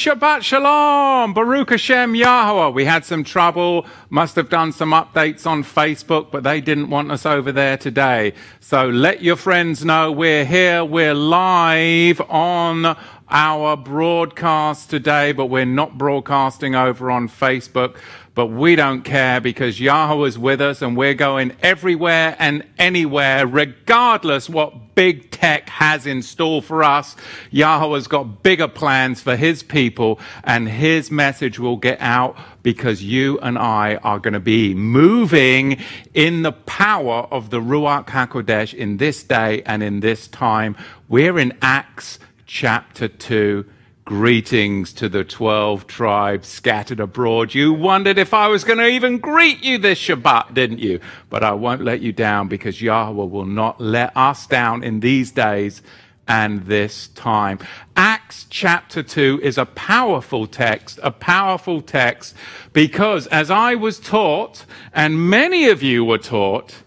Shabbat Shalom, Baruch Hashem Yahweh. We had some trouble, must have done some updates on Facebook, but they didn't want us over there today. So let your friends know we're here, we're live on our broadcast today, but we're not broadcasting over on Facebook. But we don't care because Yahweh is with us and we're going everywhere and anywhere, regardless what big tech has in store for us. Yahweh's got bigger plans for his people and his message will get out because you and I are going to be moving in the power of the Ruach HaKodesh in this day and in this time. We're in Acts chapter 2 Greetings to the 12 tribes scattered abroad. You wondered if I was going to even greet you this Shabbat, didn't you? But I won't let you down because Yahweh will not let us down in these days and this time. Acts chapter 2 is a powerful text, a powerful text because as I was taught, and many of you were taught,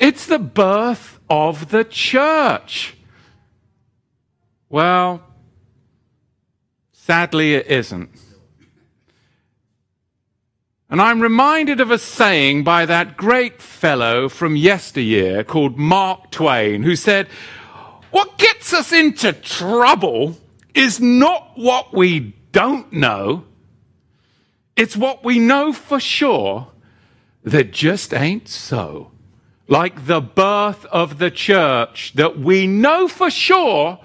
it's the birth of the church. Well, Sadly, it isn't. And I'm reminded of a saying by that great fellow from yesteryear called Mark Twain, who said, What gets us into trouble is not what we don't know, it's what we know for sure that just ain't so. Like the birth of the church that we know for sure,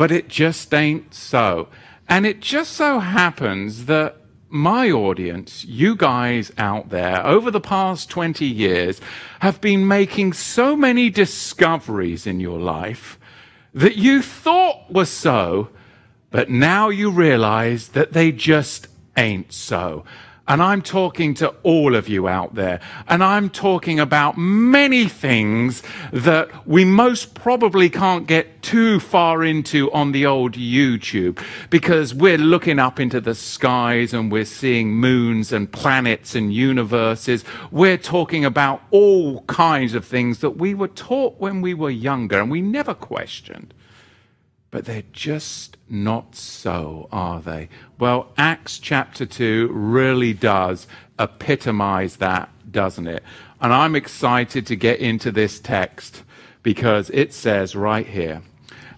but it just ain't so. And it just so happens that my audience, you guys out there, over the past 20 years, have been making so many discoveries in your life that you thought were so, but now you realize that they just ain't so. And I'm talking to all of you out there. And I'm talking about many things that we most probably can't get too far into on the old YouTube because we're looking up into the skies and we're seeing moons and planets and universes. We're talking about all kinds of things that we were taught when we were younger and we never questioned. But they're just not so, are they? Well, Acts chapter 2 really does epitomize that, doesn't it? And I'm excited to get into this text because it says right here,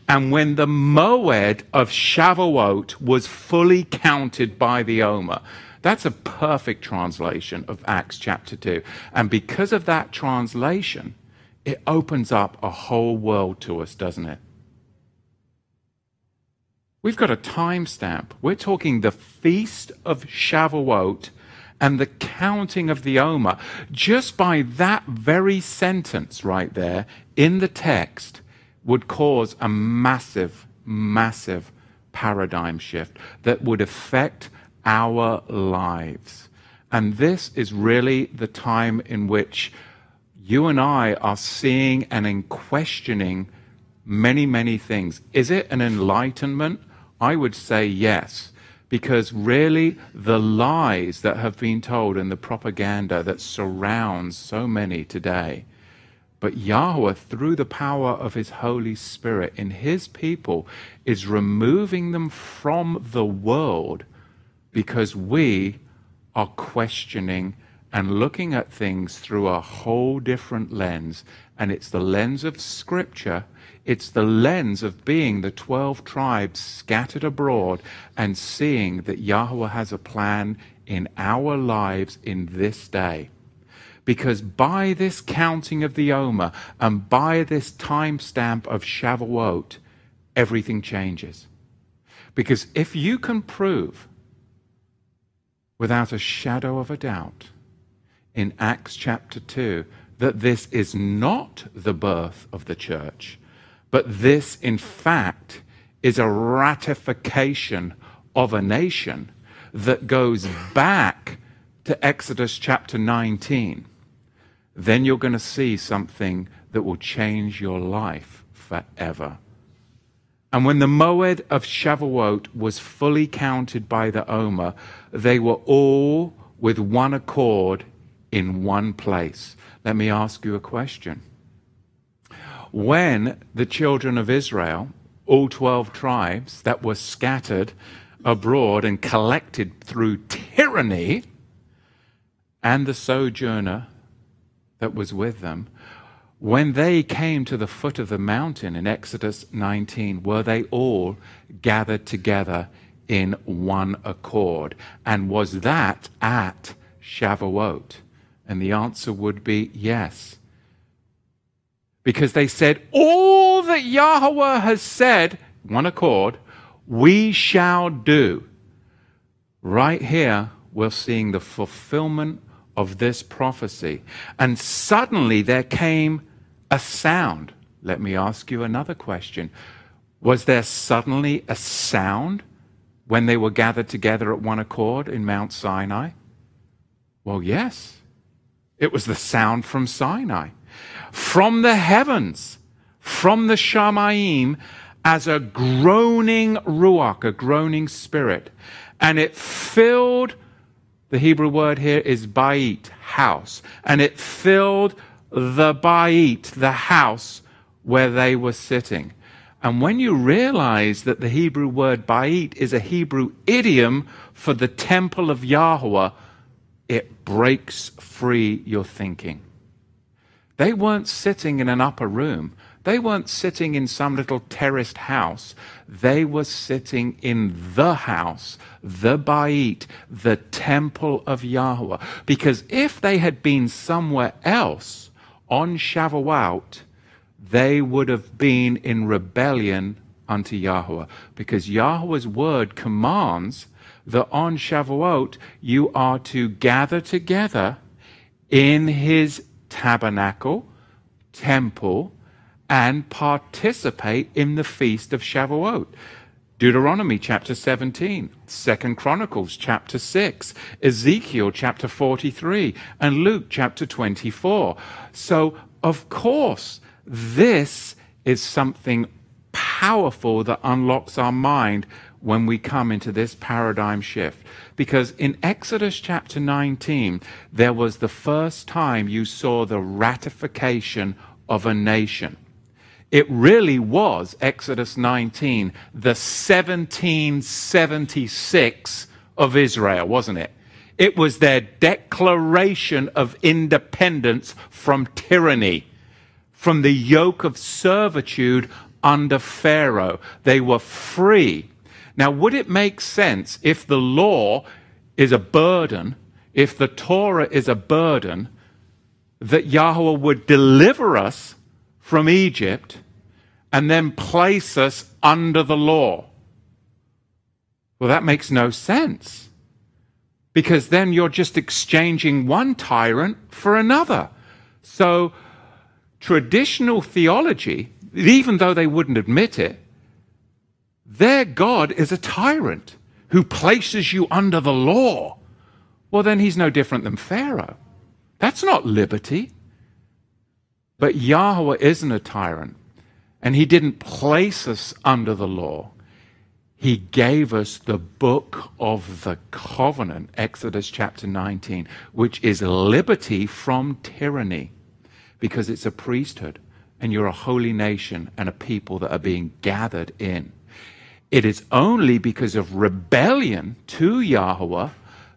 and when the moed of Shavuot was fully counted by the Omer, that's a perfect translation of Acts chapter 2. And because of that translation, it opens up a whole world to us, doesn't it? We've got a timestamp. We're talking the feast of Shavuot and the counting of the Omer. Just by that very sentence right there in the text would cause a massive, massive paradigm shift that would affect our lives. And this is really the time in which you and I are seeing and in questioning many, many things. Is it an enlightenment? I would say yes, because really the lies that have been told and the propaganda that surrounds so many today. But Yahweh, through the power of His Holy Spirit in His people, is removing them from the world because we are questioning and looking at things through a whole different lens. And it's the lens of Scripture it's the lens of being the 12 tribes scattered abroad and seeing that Yahweh has a plan in our lives in this day. Because by this counting of the Omer and by this timestamp of Shavuot, everything changes. Because if you can prove without a shadow of a doubt in Acts chapter 2 that this is not the birth of the church, but this, in fact, is a ratification of a nation that goes back to Exodus chapter 19. Then you're going to see something that will change your life forever. And when the Moed of Shavuot was fully counted by the Omer, they were all with one accord in one place. Let me ask you a question when the children of Israel, all 12 tribes that were scattered abroad and collected through tyranny, and the sojourner that was with them, when they came to the foot of the mountain in Exodus 19, were they all gathered together in one accord? And was that at Shavuot? And the answer would be yes. Because they said, All that Yahweh has said, one accord, we shall do. Right here, we're seeing the fulfillment of this prophecy. And suddenly there came a sound. Let me ask you another question. Was there suddenly a sound when they were gathered together at one accord in Mount Sinai? Well, yes. It was the sound from Sinai. From the heavens, from the Shamaim, as a groaning ruach, a groaning spirit. And it filled, the Hebrew word here is bait, house. And it filled the Bait, the house where they were sitting. And when you realize that the Hebrew word Bait is a Hebrew idiom for the temple of Yahweh, it breaks free your thinking. They weren't sitting in an upper room. They weren't sitting in some little terraced house. They were sitting in the house, the Bait, the temple of Yahweh. Because if they had been somewhere else, on Shavuot, they would have been in rebellion unto Yahweh. Because Yahweh's word commands that on Shavuot you are to gather together in his tabernacle, temple, and participate in the feast of Shavuot. Deuteronomy chapter 17, Second Chronicles chapter 6, Ezekiel chapter 43, and Luke chapter 24. So, of course, this is something powerful that unlocks our mind when we come into this paradigm shift. Because in Exodus chapter 19, there was the first time you saw the ratification of a nation. It really was, Exodus 19, the 1776 of Israel, wasn't it? It was their declaration of independence from tyranny, from the yoke of servitude under Pharaoh. They were free. Now, would it make sense if the law is a burden, if the Torah is a burden, that Yahweh would deliver us from Egypt and then place us under the law. Well, that makes no sense. Because then you're just exchanging one tyrant for another. So, traditional theology, even though they wouldn't admit it, their God is a tyrant who places you under the law. Well, then he's no different than Pharaoh. That's not liberty. But Yahweh isn't a tyrant. And He didn't place us under the law. He gave us the book of the covenant, Exodus chapter 19, which is liberty from tyranny because it's a priesthood and you're a holy nation and a people that are being gathered in. It is only because of rebellion to Yahweh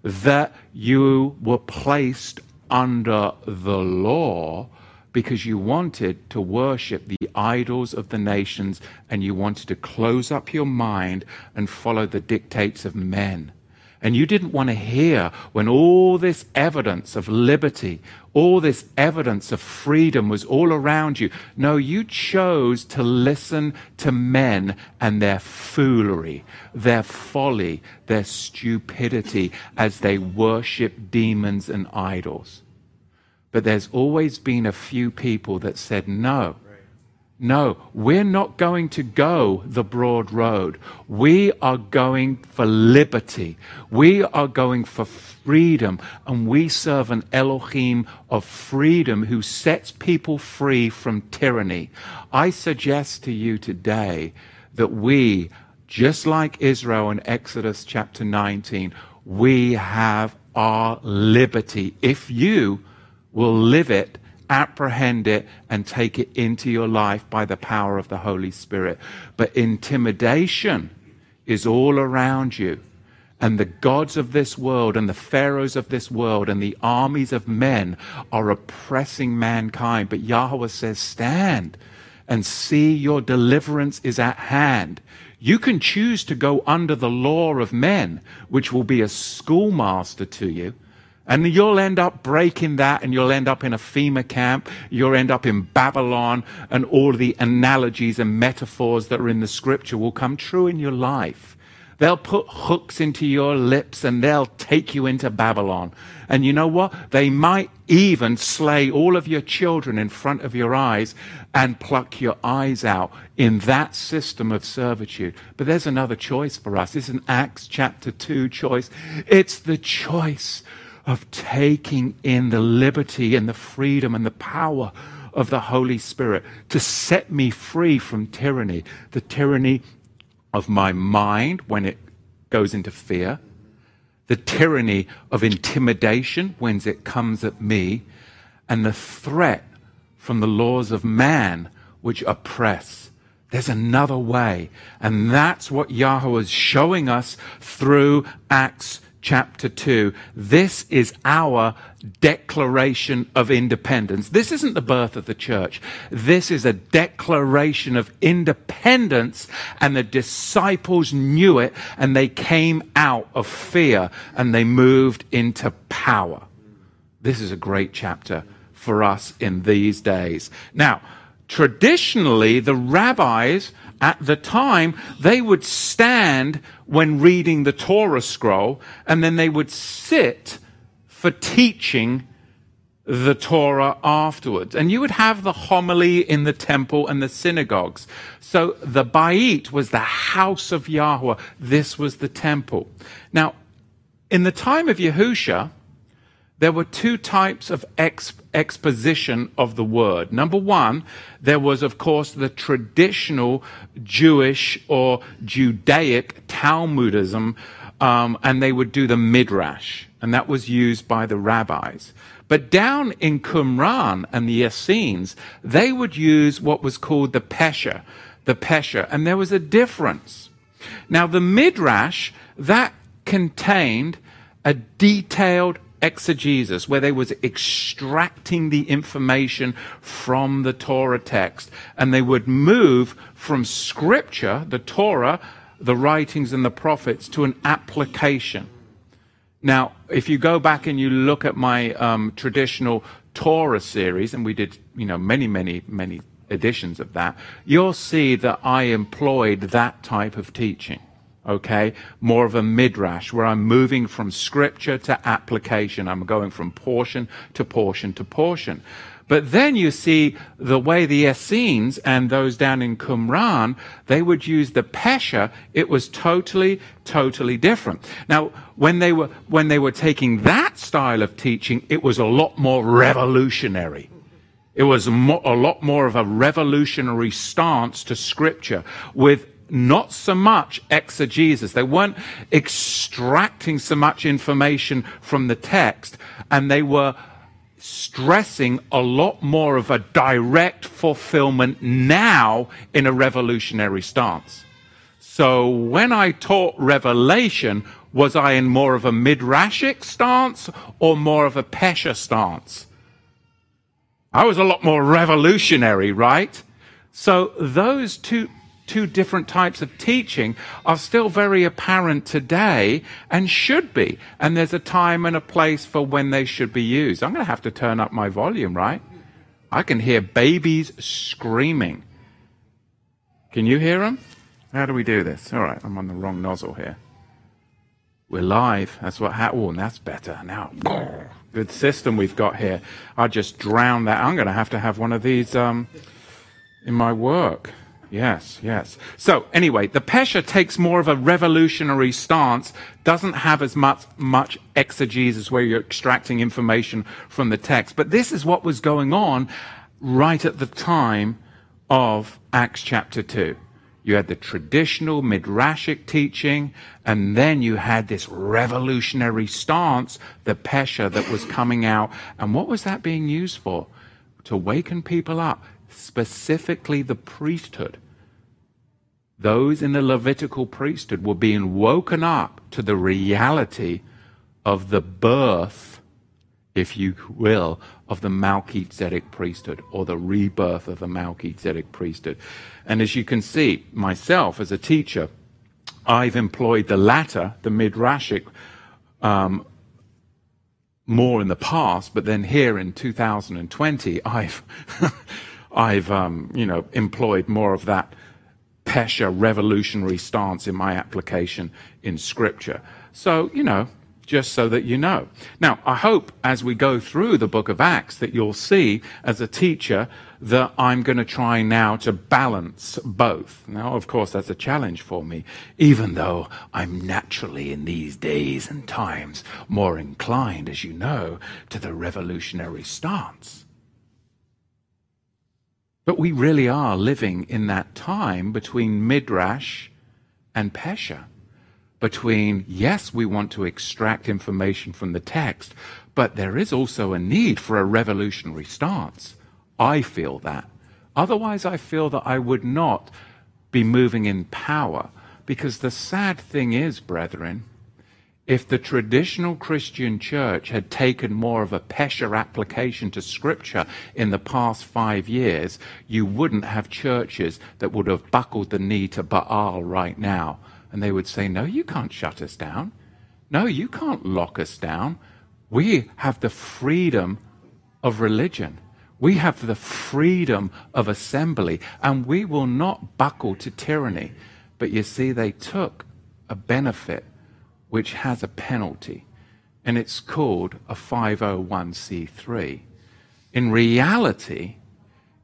that you were placed under the law because you wanted to worship the idols of the nations and you wanted to close up your mind and follow the dictates of men. And you didn't want to hear when all this evidence of liberty, all this evidence of freedom was all around you. No, you chose to listen to men and their foolery, their folly, their stupidity as they worship demons and idols. But there's always been a few people that said, no, no, we're not going to go the broad road. We are going for liberty. We are going for freedom. And we serve an Elohim of freedom who sets people free from tyranny. I suggest to you today that we, just like Israel in Exodus chapter 19, we have our liberty. If you will live it, apprehend it, and take it into your life by the power of the Holy Spirit. But intimidation, is all around you, and the gods of this world, and the pharaohs of this world, and the armies of men are oppressing mankind. But Yahweh says, Stand and see your deliverance is at hand. You can choose to go under the law of men, which will be a schoolmaster to you. And you'll end up breaking that and you'll end up in a FEMA camp. You'll end up in Babylon and all the analogies and metaphors that are in the scripture will come true in your life. They'll put hooks into your lips and they'll take you into Babylon. And you know what? They might even slay all of your children in front of your eyes and pluck your eyes out in that system of servitude. But there's another choice for us. It's an Acts chapter 2 choice. It's the choice of taking in the liberty and the freedom and the power of the Holy Spirit to set me free from tyranny, the tyranny of my mind when it goes into fear, the tyranny of intimidation when it comes at me, and the threat from the laws of man which oppress. There's another way. And that's what Yahweh is showing us through Acts chapter 2. This is our declaration of independence. This isn't the birth of the church. This is a declaration of independence, and the disciples knew it, and they came out of fear and they moved into power. This is a great chapter for us in these days. Now, traditionally, the rabbis at the time, they would stand when reading the Torah scroll, and then they would sit for teaching the Torah afterwards. And you would have the homily in the temple and the synagogues. So the Bait was the house of Yahweh. This was the temple. Now, in the time of Yahusha, there were two types of exp- exposition of the word. Number one, there was, of course, the traditional Jewish or Judaic Talmudism, um, and they would do the midrash, and that was used by the rabbis. But down in Qumran and the Essenes, they would use what was called the Pesher, the Pesher, and there was a difference. Now, the midrash that contained a detailed exegesis, where they was extracting the information from the Torah text, and they would move from scripture, the Torah, the writings and the prophets, to an application. Now, if you go back and you look at my um, traditional Torah series, and we did, you know, many, many, many editions of that, you'll see that I employed that type of teaching okay? More of a midrash where I'm moving from scripture to application. I'm going from portion to portion to portion. But then you see the way the Essenes and those down in Qumran, they would use the Pesher. It was totally, totally different. Now, when they were, when they were taking that style of teaching, it was a lot more revolutionary. It was a, lot more of a revolutionary stance to scripture with not so much exegesis. They weren't extracting so much information from the text, and they were stressing a lot more of a direct fulfillment now in a revolutionary stance. So when I taught Revelation, was I in more of a midrashic stance or more of a pesher stance? I was a lot more revolutionary, right? So those two two different types of teaching are still very apparent today and should be. And there's a time and a place for when they should be used. I'm going to have to turn up my volume, right? I can hear babies screaming. Can you hear them? How do we do this? All right, I'm on the wrong nozzle here. We're live. That's what happened. Oh, that's better. Now, good system we've got here. I just drowned that. I'm going to have to have one of these um, in my work. Yes, yes. So anyway, the Pesher takes more of a revolutionary stance, doesn't have as much, much exegesis where you're extracting information from the text. But this is what was going on right at the time of Acts chapter 2. You had the traditional midrashic teaching, and then you had this revolutionary stance, the Pesher that was coming out. And what was that being used for? To waken people up, specifically the priesthood. those in the Levitical priesthood were being woken up to the reality of the birth, if you will, of the Melchizedek priesthood or the rebirth of the Melchizedek priesthood. And as you can see, myself as a teacher, I've employed the latter, the midrashic, um, more in the past, but then here in 2020, I've, I've, um, you know, employed more of that Pesher revolutionary stance in my application in Scripture. So, you know, just so that you know. Now, I hope as we go through the book of Acts that you'll see as a teacher that I'm going to try now to balance both. Now, of course, that's a challenge for me, even though I'm naturally in these days and times more inclined, as you know, to the revolutionary stance. But we really are living in that time between Midrash and Pesher between, yes, we want to extract information from the text, but there is also a need for a revolutionary stance. I feel that. Otherwise, I feel that I would not be moving in power. Because the sad thing is, brethren, if the traditional Christian church had taken more of a Pesher application to Scripture in the past five years, you wouldn't have churches that would have buckled the knee to Baal right now and they would say, No, you can't shut us down. No, you can't lock us down. We have the freedom of religion. We have the freedom of assembly, and we will not buckle to tyranny. But you see, they took a benefit which has a penalty, and it's called a 501c3. In reality,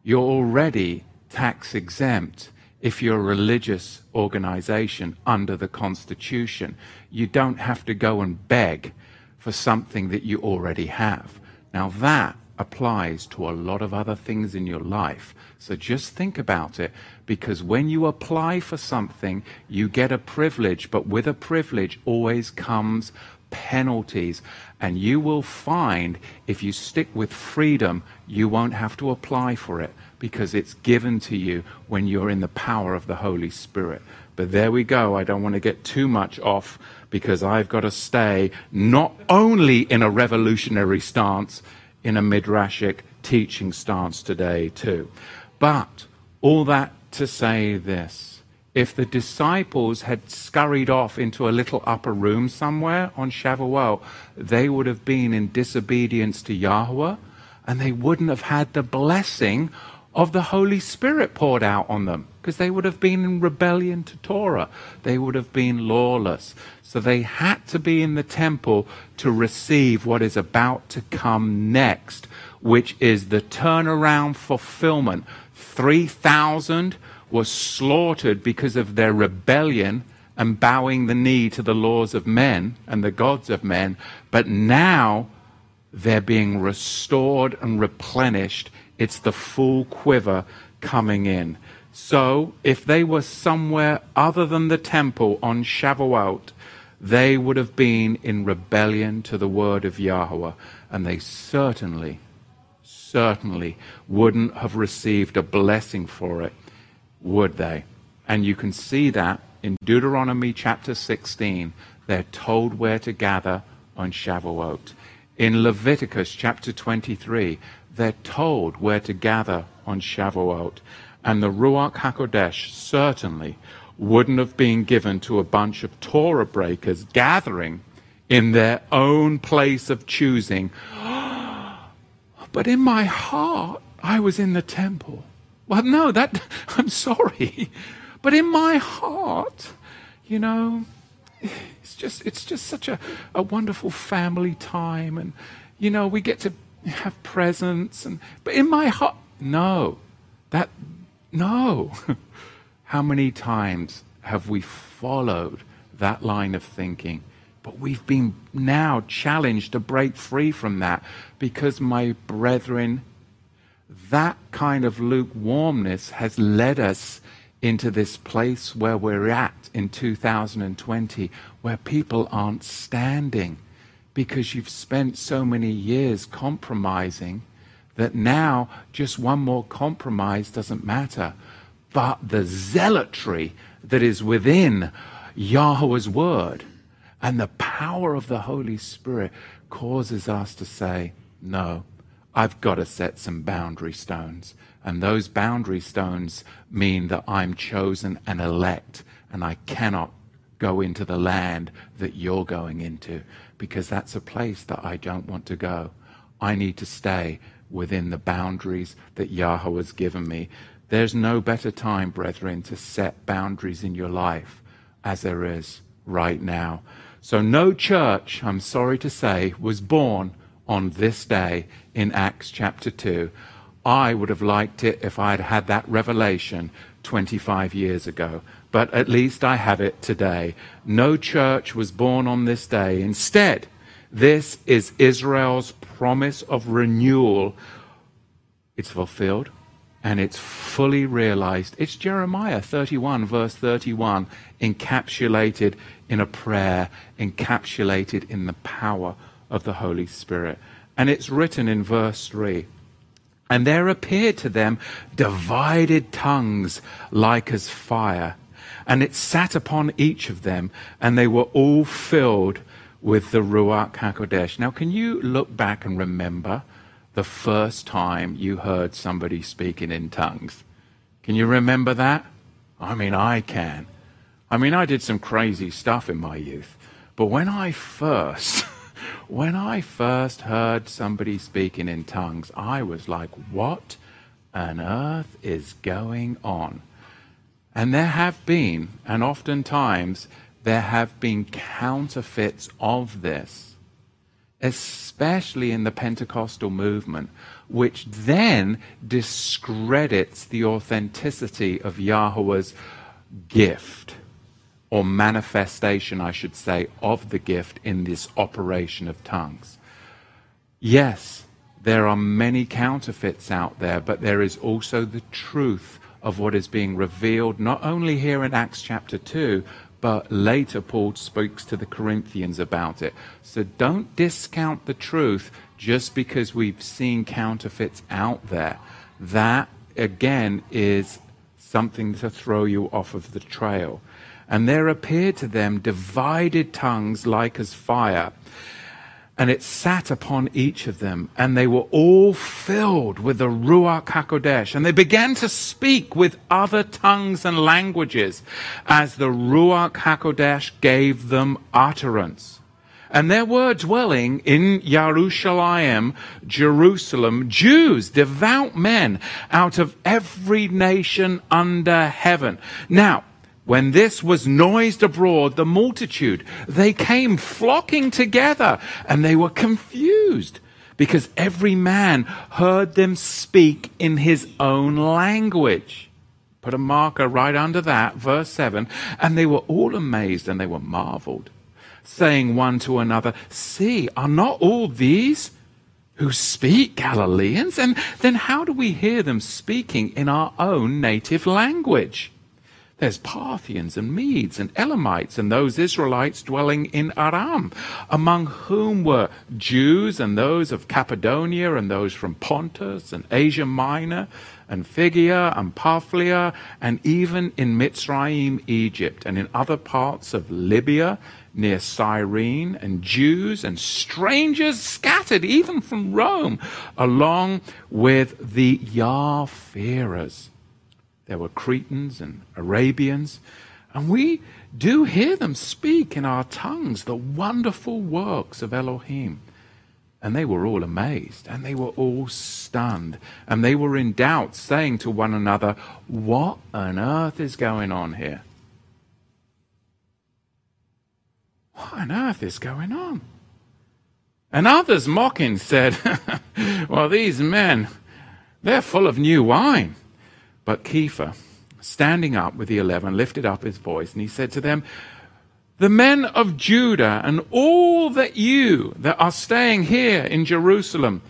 you're already tax exempt if you're a religious organization under the Constitution. You don't have to go and beg for something that you already have. Now, that applies to a lot of other things in your life. So just think about it because when you apply for something, you get a privilege, but with a privilege always comes penalties. And you will find if you stick with freedom, you won't have to apply for it because it's given to you when you're in the power of the Holy Spirit. But there we go. I don't want to get too much off because I've got to stay not only in a revolutionary stance, in a midrashic teaching stance today, too. But all that to say this if the disciples had scurried off into a little upper room somewhere on Shavuot, they would have been in disobedience to Yahweh and they wouldn't have had the blessing of the Holy Spirit poured out on them because they would have been in rebellion to Torah. They would have been lawless. So they had to be in the temple to receive what is about to come next, which is the turnaround fulfillment. 3,000 were slaughtered because of their rebellion and bowing the knee to the laws of men and the gods of men. But now they're being restored and replenished it's the full quiver coming in. So, if they were somewhere other than the temple on Shavuot, they would have been in rebellion to the word of Yahweh, and they certainly, certainly wouldn't have received a blessing for it, would they? And you can see that in Deuteronomy chapter 16. They're told where to gather on Shavuot. In Leviticus chapter 23, they're told where to gather on Shavuot. And the Ruach HaKodesh certainly wouldn't have been given to a bunch of Torah breakers gathering in their own place of choosing. But in my heart, I was in the temple. Well, no, that, I'm sorry. But in my heart, you know, it's just, it's just such a, a wonderful family time. And, you know, we get to have presents and but in my heart no that no how many times have we followed that line of thinking but we've been now challenged to break free from that because my brethren that kind of lukewarmness has led us into this place where we're at in 2020 where people aren't standing because you've spent so many years compromising that now just one more compromise doesn't matter. But the zealotry that is within Yahweh's word. And the power of the Holy Spirit causes us to say, no, I've got to set some boundary stones. And those boundary stones mean that I'm chosen and elect, and I cannot go into the land that you're going into because that's a place that I don't want to go. I need to stay within the boundaries that Yahweh has given me. There's no better time, brethren, to set boundaries in your life as there is right now. So, no church, I'm sorry to say, was born on this day in Acts chapter 2. I would have liked it if I had had that revelation 25 years ago, but at least I have it today. No church was born on this day. Instead, this is Israel's promise of renewal. It's fulfilled and it's fully realized. It's Jeremiah 31, verse 31, encapsulated in a prayer, encapsulated in the power of the Holy Spirit. And it's written in verse 3 And there appeared to them divided tongues like as fire, and it sat upon each of them, and they were all filled with the Ruach HaKodesh. Now, can you look back and remember the first time you heard somebody speaking in tongues? Can you remember that? I mean, I can. I mean, I did some crazy stuff in my youth. But when I first, when I first heard somebody speaking in tongues, I was like, what on earth is going on? And there have been, and oftentimes there have been counterfeits of this, especially in the Pentecostal movement, which then discredits the authenticity of Yahweh's gift or manifestation, I should say, of the gift in this operation of tongues. Yes, there are many counterfeits out there, but there is also the truth of what is being revealed, not only here in Acts chapter 2, but later Paul speaks to the Corinthians about it. So don't discount the truth just because we've seen counterfeits out there. That, again, is something to throw you off of the trail. And there appeared to them divided tongues like as fire and it sat upon each of them, and they were all filled with the Ruach HaKodesh, and they began to speak with other tongues and languages as the Ruach HaKodesh gave them utterance. And there were dwelling in Jerusalem, Jerusalem, Jews, devout men out of every nation under heaven. Now, when this was noised abroad, the multitude, they came flocking together and they were confused because every man heard them speak in his own language. Put a marker right under that, verse 7. And they were all amazed and they were marveled, saying one to another, See, are not all these who speak Galileans? And then how do we hear them speaking in our own native language? There's Parthians and Medes and Elamites and those Israelites dwelling in Aram, among whom were Jews and those of Cappadocia and those from Pontus and Asia Minor and Phrygia and Pamphylia and even in Mitzrayim, Egypt and in other parts of Libya near Cyrene and Jews and strangers scattered even from Rome along with the Yah-fearers there were Cretans and Arabians, and we do hear them speak in our tongues the wonderful works of Elohim. And they were all amazed, and they were all stunned, and they were in doubt, saying to one another, What on earth is going on here? What on earth is going on? And others mocking said, Well, these men, they're full of new wine. But Kepha, standing up with the eleven, lifted up his voice, and he said to them, The men of Judah and all that you that are staying here in Jerusalem,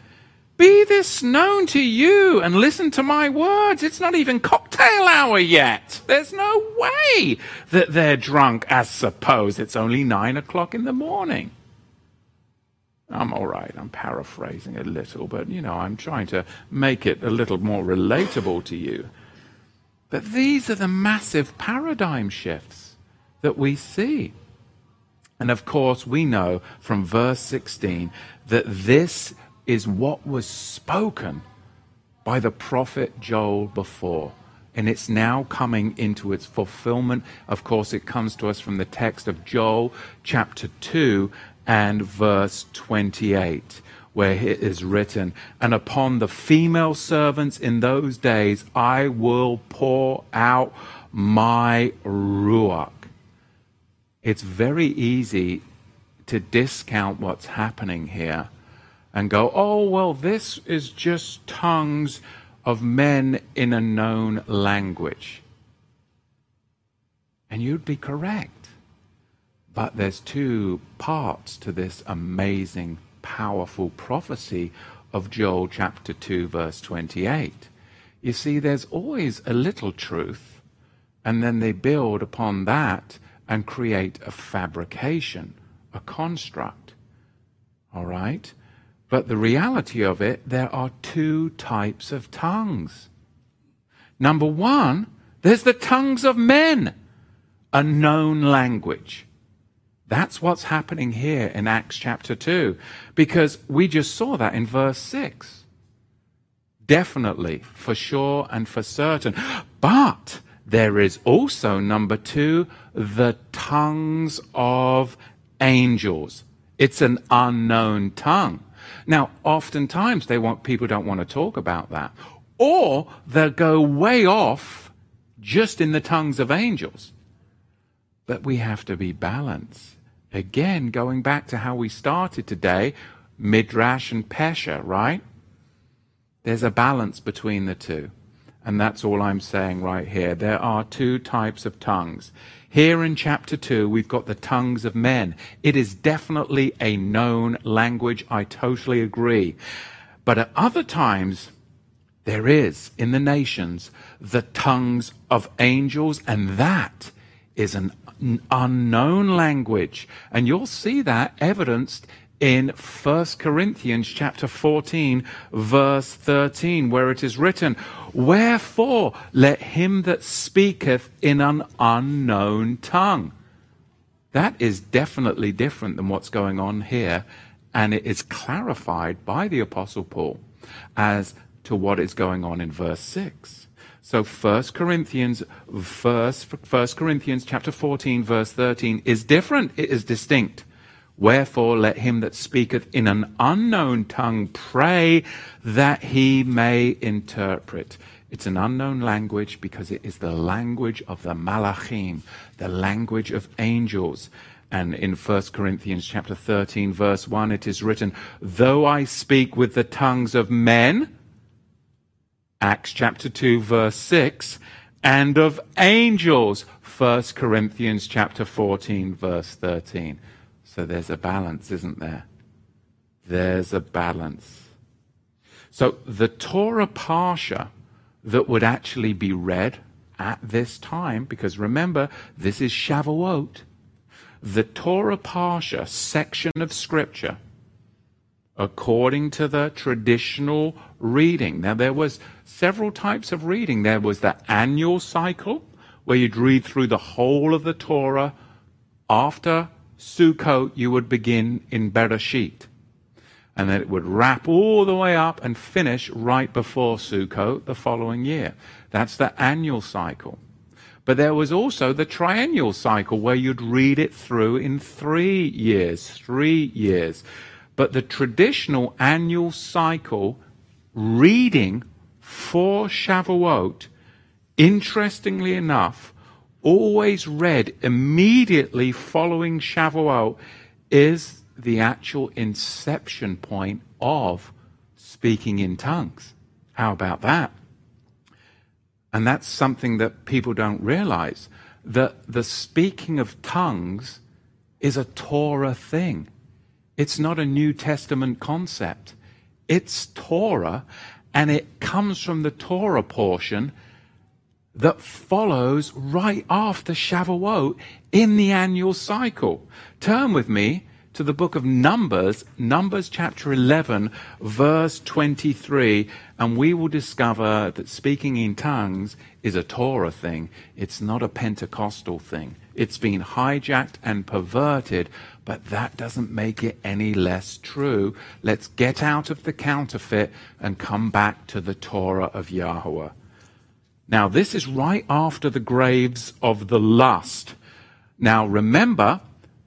be this known to you and listen to my words. It's not even cocktail hour yet. There's no way that they're drunk as suppose it's only nine o'clock in the morning. I'm all right. I'm paraphrasing a little, but you know, I'm trying to make it a little more relatable to you. But these are the massive paradigm shifts that we see. And of course, we know from verse 16 that this is what was spoken by the prophet Joel before. And it's now coming into its fulfillment. Of course, it comes to us from the text of Joel chapter 2 and verse 28, where it is written, And upon the female servants in those days I will pour out my Ruach it's very easy to discount what's happening here and go, oh, well, this is just tongues of men in a known language. And you'd be correct. But there's two parts to this amazing, powerful prophecy of Joel chapter 2, verse 28. You see, there's always a little truth, and then they build upon that and create a fabrication, a construct. All right? But the reality of it, there are two types of tongues. Number one, there's the tongues of men, a known language. That's what's happening here in Acts chapter 2, because we just saw that in verse 6. Definitely, for sure, and for certain. But there is also, number two, the tongues of angels. It's an unknown tongue. Now, oftentimes they want people don't want to talk about that. Or they'll go way off just in the tongues of angels. But we have to be balanced. Again, going back to how we started today, Midrash and Pesher, right? There's a balance between the two. And that's all I'm saying right here. There are two types of tongues. Here in chapter 2, we've got the tongues of men. It is definitely a known language. I totally agree. But at other times, there is in the nations the tongues of angels, and that is an unknown language. And you'll see that evidenced in 1 Corinthians chapter 14 verse 13 where it is written, Wherefore let him that speaketh in an unknown tongue. That is definitely different than what's going on here and it is clarified by the apostle Paul as to what is going on in verse 6. So 1 Corinthians verse 1 Corinthians chapter 14 verse 13 is different, it is distinct. Wherefore let him that speaketh in an unknown tongue pray that he may interpret. It's an unknown language because it is the language of the malachim, the language of angels. And in 1 Corinthians chapter 13 verse 1 it is written, though I speak with the tongues of men, Acts chapter 2 verse 6, and of angels, 1 Corinthians chapter 14 verse 13. So there's a balance, isn't there? There's a balance. So the Torah Parsha that would actually be read at this time, because remember, this is Shavuot, the Torah Parsha section of Scripture, according to the traditional reading. Now, there was several types of reading. There was the annual cycle, where you'd read through the whole of the Torah after Sukkot, you would begin in Bereshit. And then it would wrap all the way up and finish right before Sukkot the following year. That's the annual cycle. But there was also the triennial cycle where you'd read it through in three years, three years. But the traditional annual cycle reading for Shavuot, interestingly enough, always read immediately following Shavuot is the actual inception point of speaking in tongues. How about that? And that's something that people don't realize that the speaking of tongues is a Torah thing. It's not a New Testament concept. It's Torah, and it comes from the Torah portion that follows right after Shavuot in the annual cycle. Turn with me to the book of Numbers, Numbers chapter 11, verse 23, and we will discover that speaking in tongues is a Torah thing. It's not a Pentecostal thing. It's been hijacked and perverted, but that doesn't make it any less true. Let's get out of the counterfeit and come back to the Torah of Yahweh. Now, this is right after the graves of the lust. Now, remember,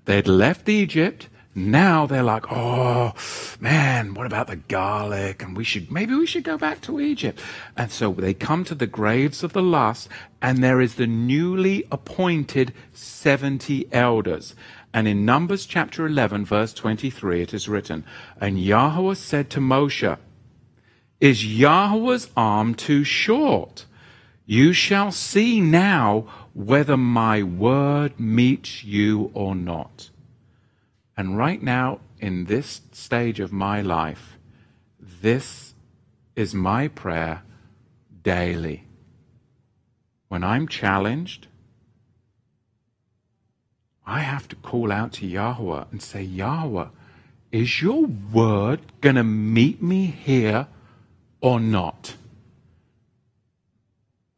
they'd left Egypt. Now they're like, oh man, what about the garlic? And we should, maybe we should go back to Egypt. And so they come to the graves of the lust, and there is the newly appointed 70 elders. And in Numbers chapter 11, verse 23, it is written, And Yahweh said to Moshe, Is Yahweh's arm too short? You shall see now whether my word meets you or not. And right now, in this stage of my life, this is my prayer daily. When I'm challenged, I have to call out to Yahweh and say, Yahweh, is your word going to meet me here or not?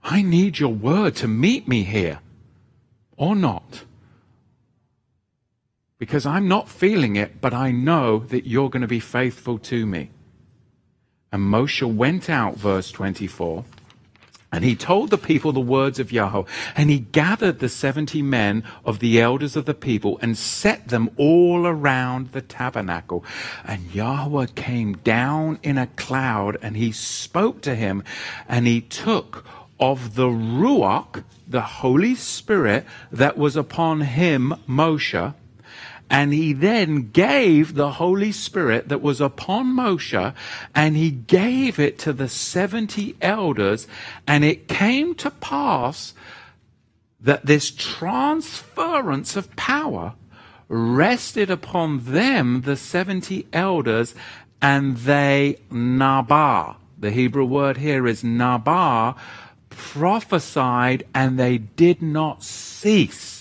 I need your word to meet me here or not because I'm not feeling it, but I know that you're going to be faithful to me. And Moshe went out, verse 24, and he told the people the words of Yahweh, and he gathered the 70 men of the elders of the people and set them all around the tabernacle. And Yahweh came down in a cloud, and he spoke to him, and he took of the Ruach, the Holy Spirit that was upon him, Moshe, and he then gave the Holy Spirit that was upon Moshe, and he gave it to the 70 elders. And it came to pass that this transference of power rested upon them, the 70 elders, and they, Nabah, the Hebrew word here is Nabah, prophesied, and they did not cease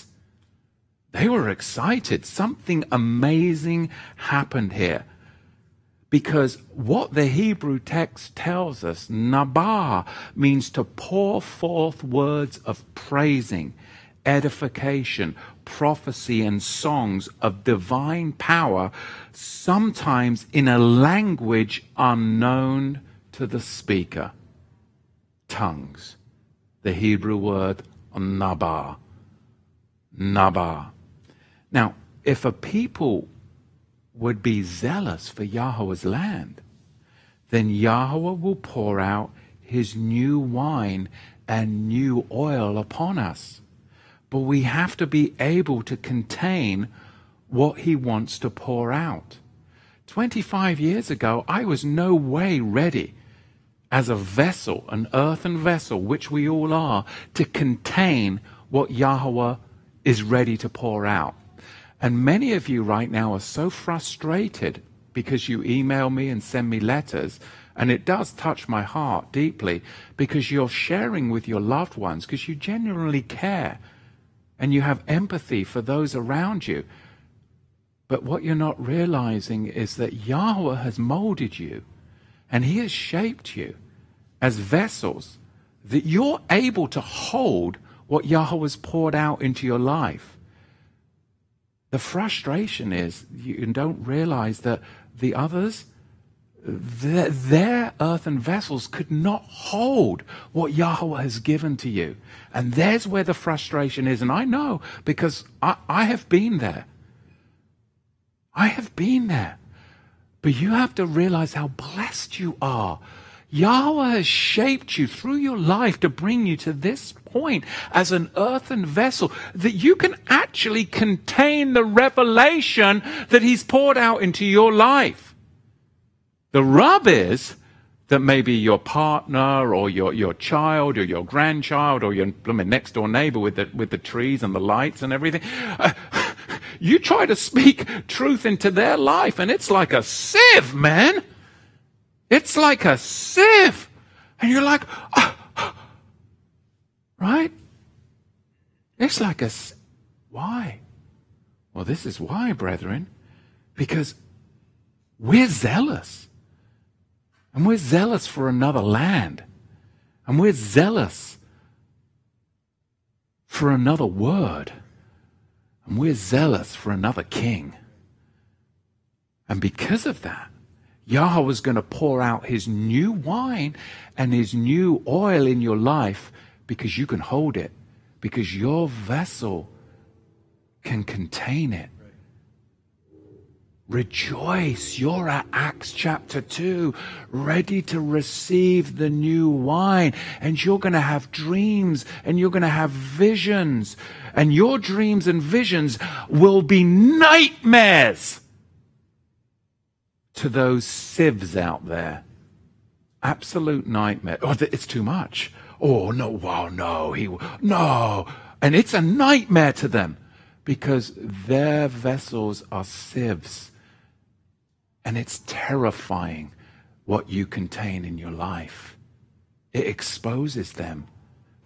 they were excited. Something amazing happened here. Because what the Hebrew text tells us, Nabah, means to pour forth words of praising, edification, prophecy, and songs of divine power, sometimes in a language unknown to the speaker. Tongues. The Hebrew word Nabah. Nabah. Now, if a people would be zealous for Yahweh's land, then Yahweh will pour out his new wine and new oil upon us. But we have to be able to contain what he wants to pour out. 25 years ago, I was no way ready as a vessel, an earthen vessel, which we all are, to contain what Yahweh is ready to pour out. And many of you right now are so frustrated because you email me and send me letters. And it does touch my heart deeply because you're sharing with your loved ones because you genuinely care and you have empathy for those around you. But what you're not realizing is that Yahweh has molded you and He has shaped you as vessels that you're able to hold what Yahweh has poured out into your life. The frustration is you don't realize that the others, their, their earthen vessels could not hold what Yahweh has given to you. And there's where the frustration is. And I know because I, I have been there. I have been there. But you have to realize how blessed you are Yahweh has shaped you through your life to bring you to this point as an earthen vessel that you can actually contain the revelation that He's poured out into your life. The rub is that maybe your partner or your, your child or your grandchild or your next door neighbor with the, with the trees and the lights and everything, uh, you try to speak truth into their life and it's like a sieve, man. It's like a sieve. And you're like, oh, right? It's like a, why? Well, this is why, brethren. Because we're zealous. And we're zealous for another land. And we're zealous for another word. And we're zealous for another king. And because of that, Yahweh was going to pour out his new wine and his new oil in your life because you can hold it, because your vessel can contain it. Rejoice. You're at Acts chapter 2, ready to receive the new wine. And you're going to have dreams and you're going to have visions. And your dreams and visions will be nightmares to those sieves out there. Absolute nightmare. Oh, it's too much. Oh, no, wow, no, he, no. And it's a nightmare to them because their vessels are sieves. And it's terrifying what you contain in your life. It exposes them.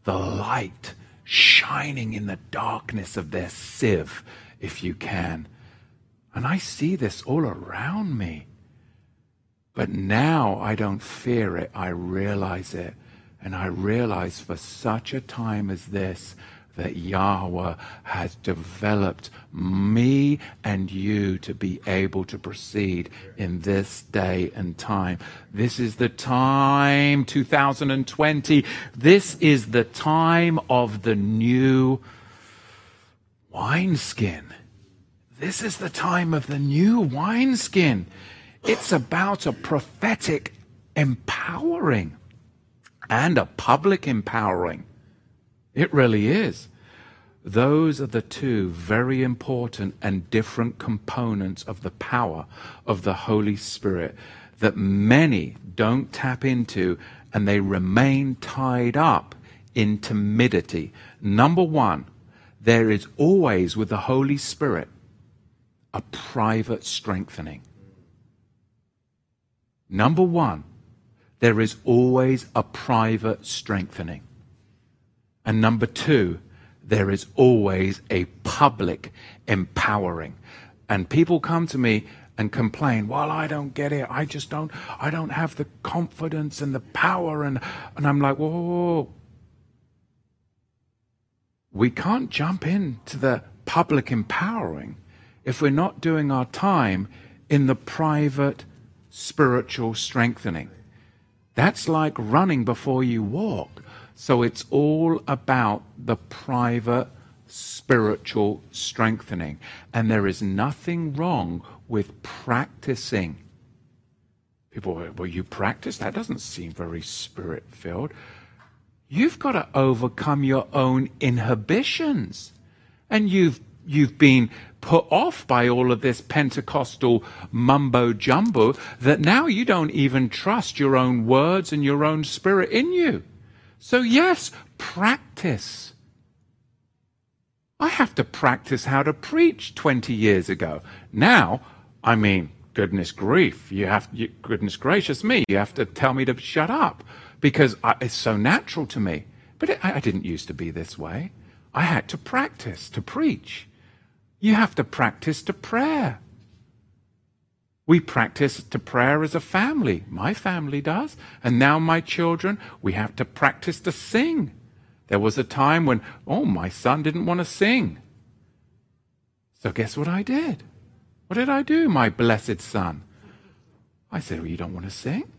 The light shining in the darkness of their sieve, if you can. And I see this all around me. But now I don't fear it, I realize it. And I realize for such a time as this, that Yahweh has developed me and you to be able to proceed in this day and time. This is the time, 2020. This is the time of the new wineskin. This is the time of the new wineskin. It's about a prophetic empowering and a public empowering. It really is. Those are the two very important and different components of the power of the Holy Spirit that many don't tap into and they remain tied up in timidity. Number one, there is always with the Holy Spirit a private strengthening. Number one, there is always a private strengthening. And number two, there is always a public empowering. And people come to me and complain, well, I don't get it. I just don't, I don't have the confidence and the power. And, and I'm like, whoa, whoa, whoa. We can't jump into the public empowering if we're not doing our time in the private spiritual strengthening. That's like running before you walk. So it's all about the private spiritual strengthening. And there is nothing wrong with practicing. People, well, you practice? That doesn't seem very spirit filled. You've got to overcome your own inhibitions. And you've, you've been put off by all of this Pentecostal mumbo jumbo that now you don't even trust your own words and your own spirit in you. So, yes, practice. I have to practice how to preach 20 years ago. Now, I mean, goodness grief, you have, you, goodness gracious me, you have to tell me to shut up because I, it's so natural to me. But it, I didn't used to be this way. I had to practice to preach. You have to practice to prayer. We practice to prayer as a family. My family does. And now my children, we have to practice to sing. There was a time when, oh, my son didn't want to sing. So guess what I did? What did I do, my blessed son? I said, well, you don't want to sing?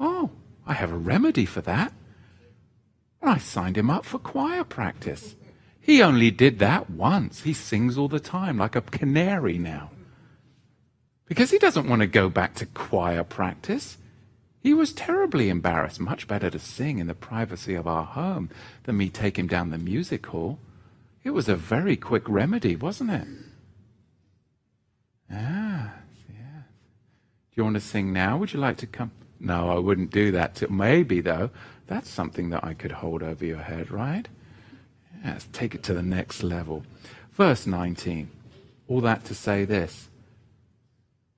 Oh, I have a remedy for that. And I signed him up for choir practice. He only did that once. He sings all the time like a canary now because he doesn't want to go back to choir practice. He was terribly embarrassed. Much better to sing in the privacy of our home than me take him down the music hall. It was a very quick remedy, wasn't it? Ah, yeah. Do you want to sing now? Would you like to come? No, I wouldn't do that. Maybe, though. That's something that I could hold over your head, right? Yes, take it to the next level. Verse 19. All that to say this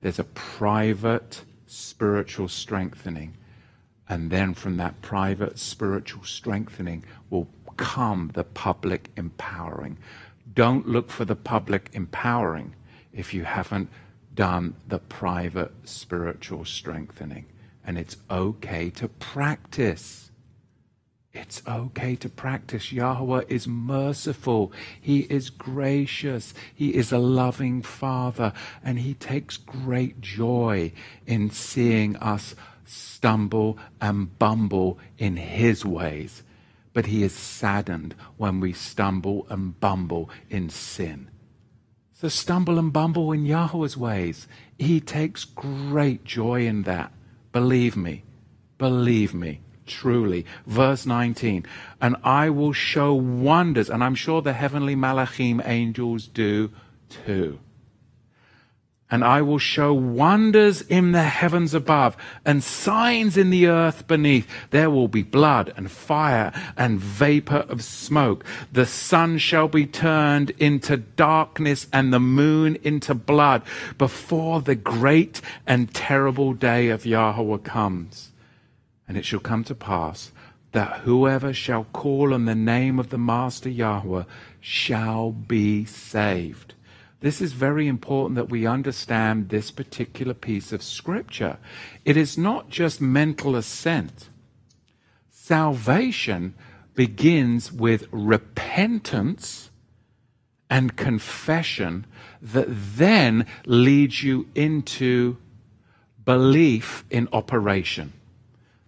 there's a private spiritual strengthening. And then from that private spiritual strengthening will come the public empowering. Don't look for the public empowering if you haven't done the private spiritual strengthening. And it's okay to practice. It's okay to practice. Yahweh is merciful. He is gracious. He is a loving Father. And He takes great joy in seeing us stumble and bumble in His ways. But He is saddened when we stumble and bumble in sin. So stumble and bumble in Yahweh's ways. He takes great joy in that. Believe me. Believe me truly. Verse 19, and I will show wonders, and I'm sure the heavenly malachim angels do too. And I will show wonders in the heavens above and signs in the earth beneath. There will be blood and fire and vapor of smoke. The sun shall be turned into darkness and the moon into blood before the great and terrible day of Yahweh comes. And it shall come to pass that whoever shall call on the name of the Master Yahweh shall be saved. This is very important that we understand this particular piece of scripture. It is not just mental assent. Salvation begins with repentance and confession that then leads you into belief in operation.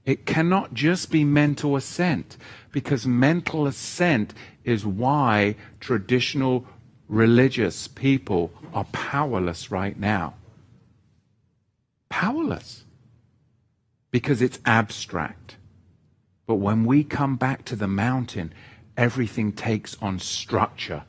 It cannot just be mental assent, because mental assent is why traditional religious people are powerless right now. Powerless. Because it's abstract. But when we come back to the mountain, everything takes on structure.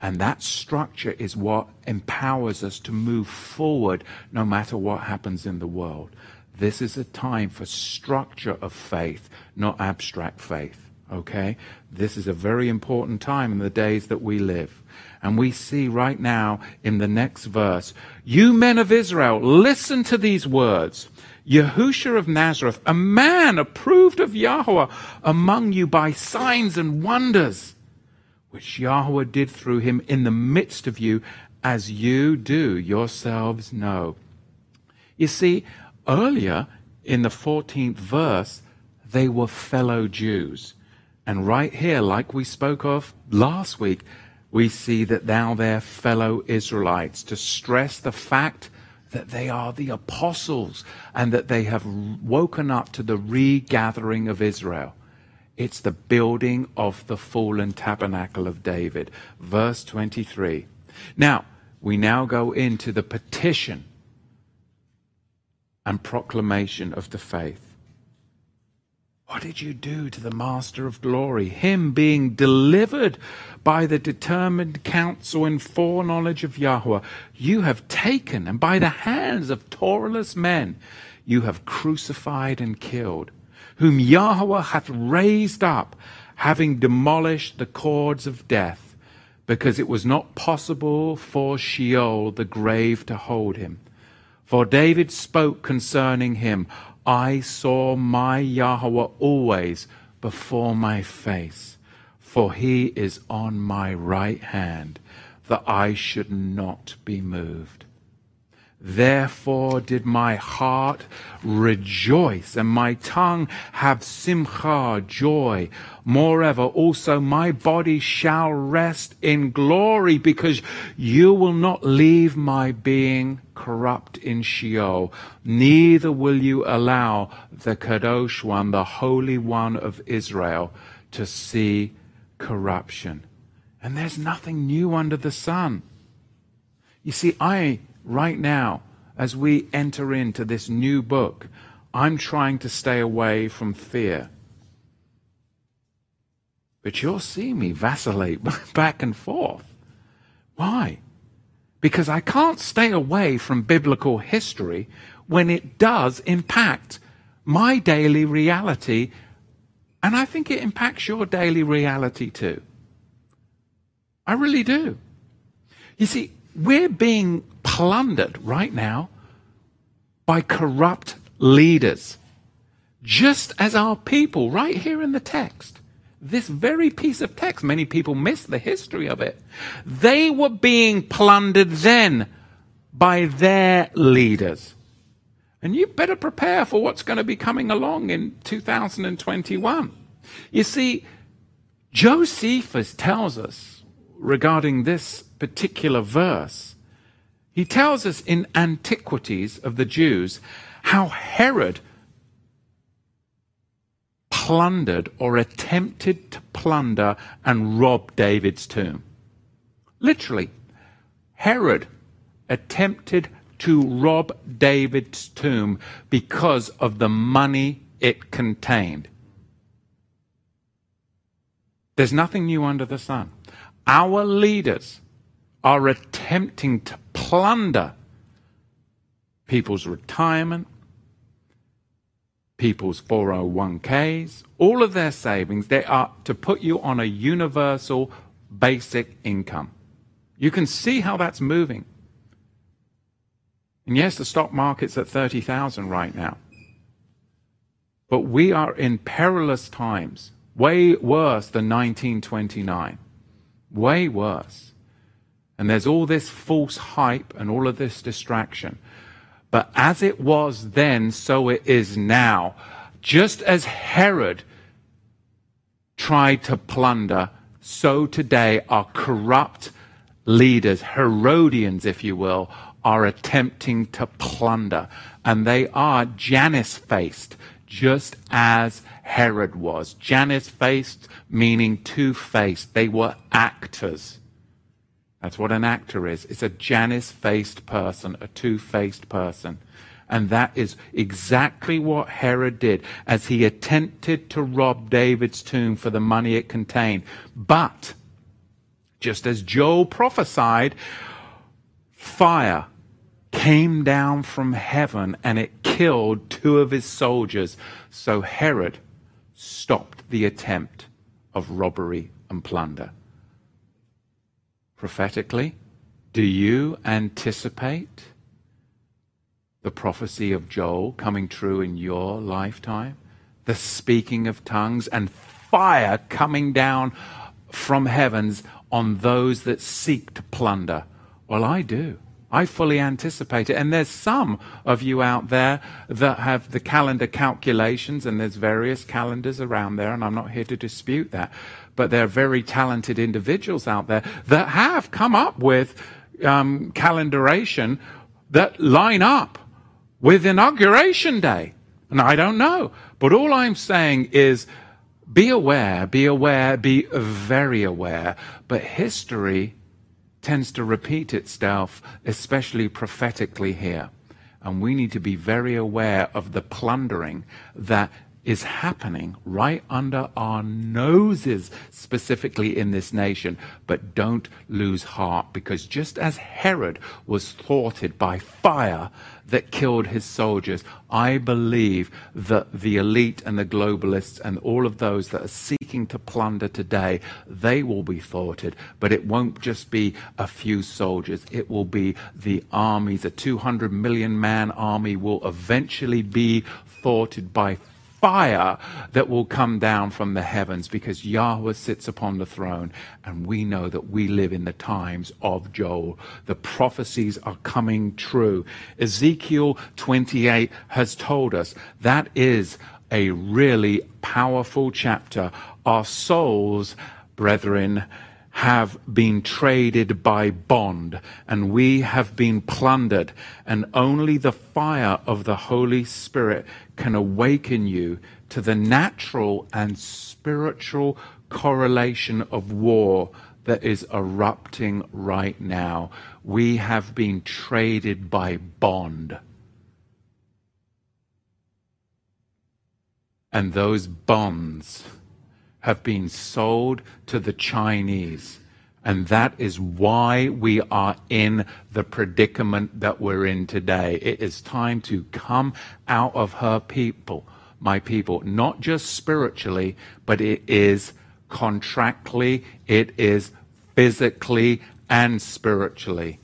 And that structure is what empowers us to move forward no matter what happens in the world. This is a time for structure of faith, not abstract faith. Okay? This is a very important time in the days that we live. And we see right now in the next verse, you men of Israel, listen to these words. Yahusha of Nazareth, a man approved of Yahweh among you by signs and wonders, which Yahweh did through him in the midst of you, as you do yourselves know. You see, earlier in the 14th verse, they were fellow Jews. And right here, like we spoke of last week, we see that now they're fellow Israelites to stress the fact that they are the apostles and that they have woken up to the regathering of Israel. It's the building of the fallen tabernacle of David. Verse 23. Now, we now go into the petition and proclamation of the faith. What did you do to the Master of Glory? Him being delivered by the determined counsel and foreknowledge of Yahweh, you have taken, and by the hands of Torahless men, you have crucified and killed, whom Yahweh hath raised up, having demolished the cords of death, because it was not possible for Sheol, the grave, to hold him. For David spoke concerning him, I saw my Yahweh always before my face, for he is on my right hand, that I should not be moved. Therefore did my heart rejoice, and my tongue have simcha, joy. Moreover, also my body shall rest in glory, because you will not leave my being corrupt in Sheol, neither will you allow the Kadosh One, the Holy One of Israel, to see corruption. And there's nothing new under the sun. You see, I right now, as we enter into this new book, I'm trying to stay away from fear. But you'll see me vacillate back and forth. Why? Because I can't stay away from biblical history when it does impact my daily reality, and I think it impacts your daily reality too. I really do. You see, we're being plundered right now by corrupt leaders, just as our people, right here in the text. This very piece of text, many people miss the history of it. They were being plundered then by their leaders. And you better prepare for what's going to be coming along in 2021. You see, Josephus tells us regarding this particular verse, he tells us in Antiquities of the Jews how Herod plundered or attempted to plunder and rob David's tomb. Literally, Herod attempted to rob David's tomb because of the money it contained. There's nothing new under the sun. Our leaders are attempting to plunder people's retirement, people's 401ks, all of their savings. They are to put you on a universal basic income. You can see how that's moving. And yes, the stock market's at 30,000 right now. But we are in perilous times, way worse than 1929. Way worse. And there's all this false hype and all of this distraction. But as it was then, so it is now. Just as Herod tried to plunder, so today our corrupt leaders, Herodians, if you will, are attempting to plunder. And they are Janus faced, just as Herod was. Janus faced, meaning two faced. They were actors. That's what an actor is. It's a Janus faced person, a two faced person. And that is exactly what Herod did as he attempted to rob David's tomb for the money it contained. But, just as Joel prophesied, fire came down from heaven and it killed two of his soldiers. So Herod stopped the attempt of robbery and plunder. Prophetically, do you anticipate the prophecy of Joel coming true in your lifetime? The speaking of tongues and fire coming down from heavens on those that seek to plunder? Well, I do. I fully anticipate it. And there's some of you out there that have the calendar calculations, and there's various calendars around there, and I'm not here to dispute that. But there are very talented individuals out there that have come up with um, calendaration that line up with inauguration day. And I don't know. But all I'm saying is be aware, be aware, be very aware. But history tends to repeat itself, especially prophetically here. And we need to be very aware of the plundering that is happening right under our noses, specifically in this nation. But don't lose heart, because just as Herod was thwarted by fire that killed his soldiers, I believe that the elite and the globalists and all of those that are seeking to plunder today, they will be thwarted. But it won't just be a few soldiers, it will be the armies. A 200 million man army will eventually be thwarted by fire that will come down from the heavens because Yahweh sits upon the throne. And we know that we live in the times of Joel. The prophecies are coming true. Ezekiel 28 has told us that is a really powerful chapter. Our souls, brethren, have been traded by bond, and we have been plundered, and only the fire of the Holy Spirit can awaken you to the natural and spiritual correlation of war that is erupting right now. We have been traded by bond. And those bonds have been sold to the Chinese. And that is why we are in the predicament that we're in today. It is time to come out of her people, my people, not just spiritually, but it is contractually, it is physically and spiritually.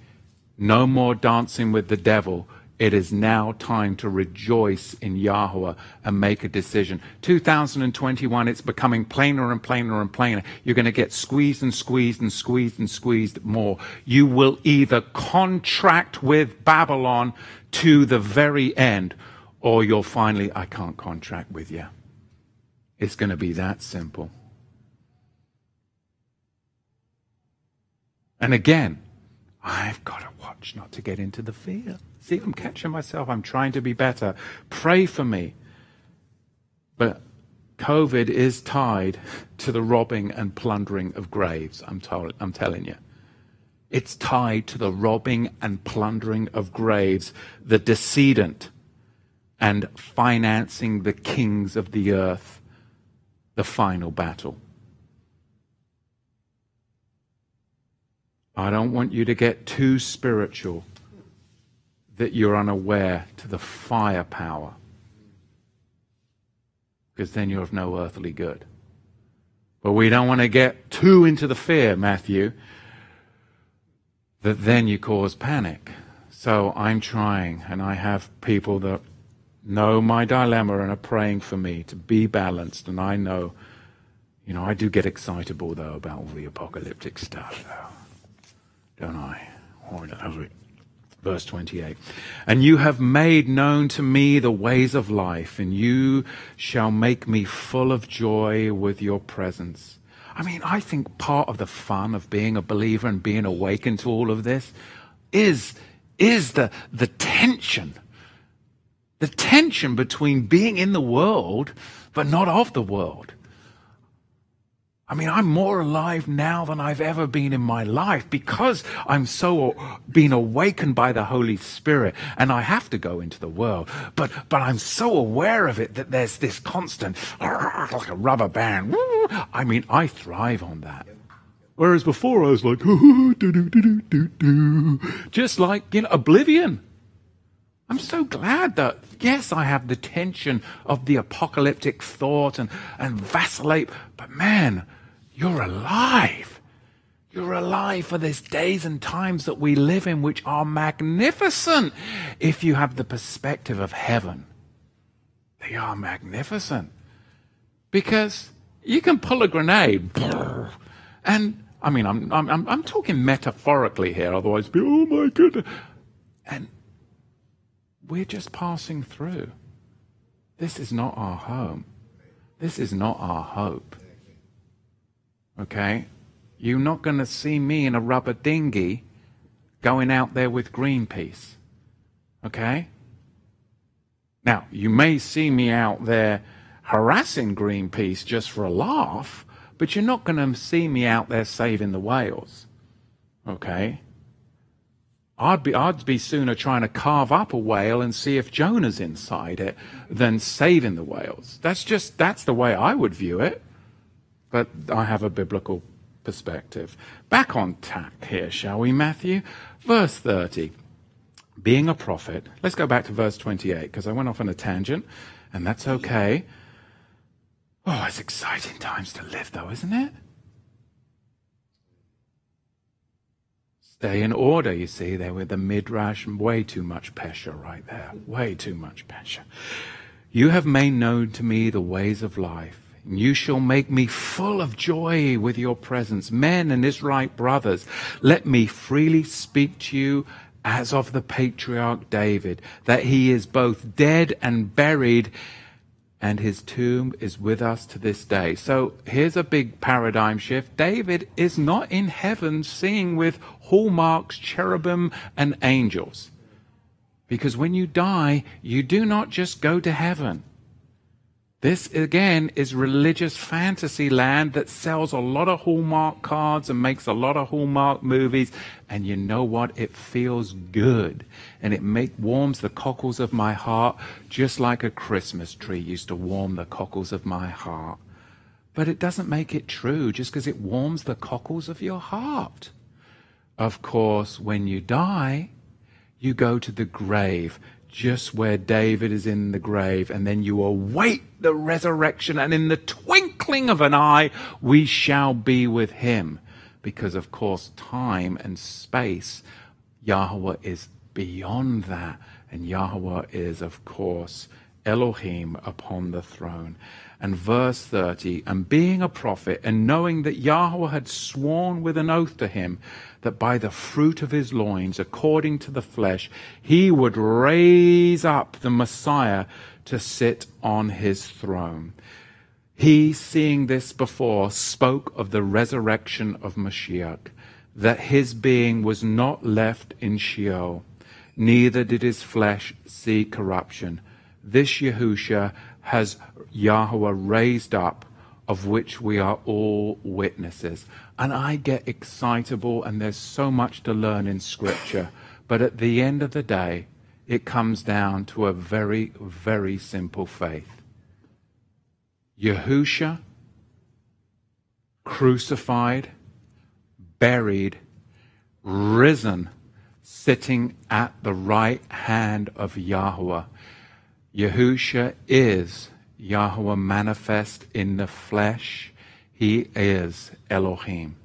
No more dancing with the devil It is now time to rejoice in Yahweh and make a decision. 2021, it's becoming plainer and plainer and plainer. You're going to get squeezed and squeezed and squeezed and squeezed more. You will either contract with Babylon to the very end, or you'll finally, I can't contract with you. It's going to be that simple. And again, I've got to watch not to get into the fear. See, I'm catching myself. I'm trying to be better. Pray for me. But COVID is tied to the robbing and plundering of graves. I'm, I'm telling you. It's tied to the robbing and plundering of graves, the decedent, and financing the kings of the earth, the final battle. I don't want you to get too spiritual that you're unaware to the firepower. Because then you're of no earthly good. But we don't want to get too into the fear, Matthew, that then you cause panic. So I'm trying, and I have people that know my dilemma and are praying for me to be balanced. And I know, you know, I do get excitable, though, about all the apocalyptic stuff, though. Don't I? Oh, I. Verse 28. And you have made known to me the ways of life, and you shall make me full of joy with your presence. I mean, I think part of the fun of being a believer and being awakened to all of this is, is the, the tension. The tension between being in the world, but not of the world. I mean, I'm more alive now than I've ever been in my life because I'm so being awakened by the Holy Spirit and I have to go into the world. But, but I'm so aware of it that there's this constant, like a rubber band. I mean, I thrive on that. Whereas before I was like, just like, you know, oblivion. I'm so glad that, yes, I have the tension of the apocalyptic thought and, and vacillate, but man, you're alive. You're alive for these days and times that we live in, which are magnificent if you have the perspective of heaven. They are magnificent. Because you can pull a grenade, and I mean, I'm, I'm, I'm talking metaphorically here, otherwise, be, oh my goodness. And we're just passing through. This is not our home. This is not our hope. Okay? You're not going to see me in a rubber dinghy going out there with Greenpeace. Okay? Now, you may see me out there harassing Greenpeace just for a laugh, but you're not going to see me out there saving the whales. Okay? I'd be, I'd be sooner trying to carve up a whale and see if Jonah's inside it than saving the whales. That's just, that's the way I would view it. But I have a biblical perspective. Back on tack here, shall we, Matthew? Verse 30. Being a prophet. Let's go back to verse 28 because I went off on a tangent, and that's okay. Oh, it's exciting times to live, though, isn't it? Stay in order, you see, there with the midrash, way too much pressure right there. Way too much pressure. You have made known to me the ways of life. You shall make me full of joy with your presence. Men and Israelite brothers, let me freely speak to you as of the patriarch David, that he is both dead and buried, and his tomb is with us to this day. So here's a big paradigm shift. David is not in heaven singing with hallmarks, cherubim, and angels. Because when you die, you do not just go to heaven. This, again, is religious fantasy land that sells a lot of Hallmark cards and makes a lot of Hallmark movies. And you know what? It feels good. And it make, warms the cockles of my heart just like a Christmas tree used to warm the cockles of my heart. But it doesn't make it true just because it warms the cockles of your heart. Of course, when you die, you go to the grave just where David is in the grave, and then you await the resurrection, and in the twinkling of an eye, we shall be with him. Because, of course, time and space, Yahweh is beyond that. And Yahweh is, of course, Elohim upon the throne. And verse 30, and being a prophet, and knowing that Yahweh had sworn with an oath to him that by the fruit of his loins, according to the flesh, he would raise up the Messiah to sit on his throne. He, seeing this before, spoke of the resurrection of Mashiach, that his being was not left in Sheol, neither did his flesh see corruption. This Yahusha has Yahweh raised up, of which we are all witnesses. And I get excitable, and there's so much to learn in Scripture. But at the end of the day, it comes down to a very, very simple faith. Yahusha, crucified, buried, risen, sitting at the right hand of Yahweh. Yahusha is Yahweh manifest in the flesh. He is Elohim.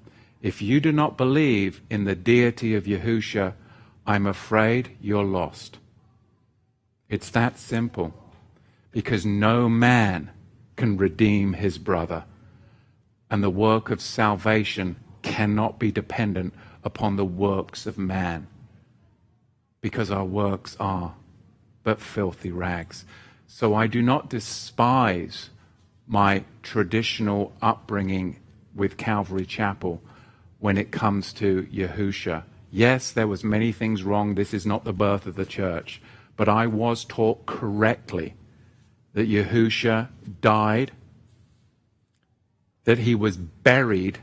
If you do not believe in the deity of Yahusha, I'm afraid you're lost. It's that simple. Because no man can redeem his brother. And the work of salvation cannot be dependent upon the works of man. Because our works are but filthy rags. So I do not despise my traditional upbringing with Calvary Chapel when it comes to Yahusha. Yes, there was many things wrong. This is not the birth of the church. But I was taught correctly that Yahusha died, that he was buried,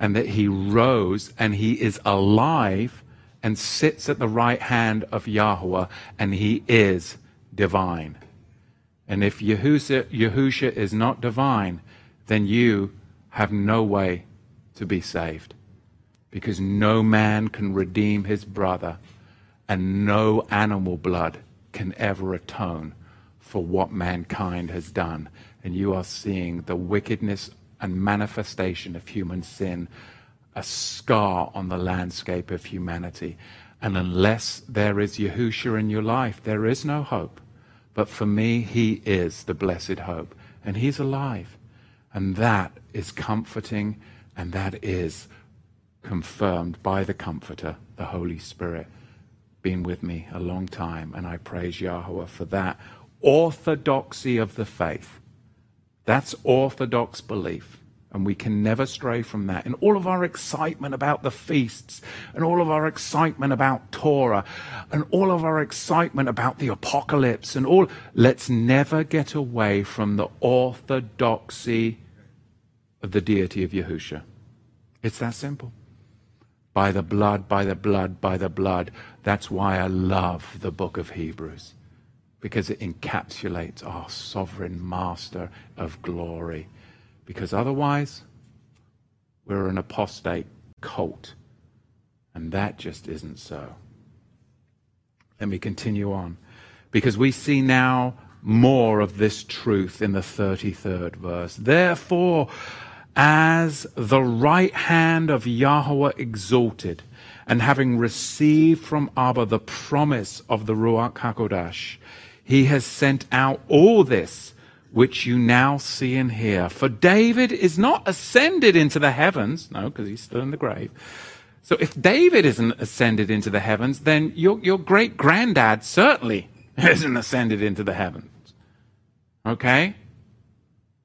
and that he rose and he is alive and sits at the right hand of Yahweh, and he is divine. And if Yahusha, Yahusha is not divine, then you have no way to be saved. Because no man can redeem his brother, and no animal blood can ever atone for what mankind has done. And you are seeing the wickedness and manifestation of human sin, a scar on the landscape of humanity. And unless there is Yahusha in your life, there is no hope. But for me, he is the blessed hope. And he's alive. And that is comforting and that is confirmed by the Comforter, the Holy Spirit, been with me a long time. And I praise Yahweh for that orthodoxy of the faith. That's orthodox belief. And we can never stray from that. And all of our excitement about the feasts, and all of our excitement about Torah, and all of our excitement about the apocalypse, and all, let's never get away from the orthodoxy of the deity of Yahusha. It's that simple. By the blood, by the blood, by the blood. That's why I love the book of Hebrews, because it encapsulates our sovereign master of glory because otherwise, we're an apostate cult. And that just isn't so. Let me continue on. Because we see now more of this truth in the 33rd verse. Therefore, as the right hand of Yahweh exalted, and having received from Abba the promise of the Ruach HaKodesh, he has sent out all this which you now see and hear. For David is not ascended into the heavens. No, because he's still in the grave. So if David isn't ascended into the heavens, then your, your great granddad certainly isn't ascended into the heavens. Okay?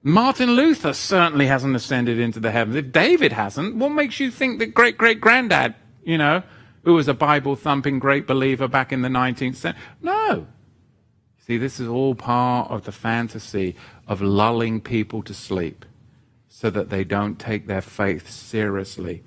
Martin Luther certainly hasn't ascended into the heavens. If David hasn't, what makes you think that great great granddad, you know, who was a Bible thumping great believer back in the 19th century? No. See, this is all part of the fantasy of lulling people to sleep so that they don't take their faith seriously.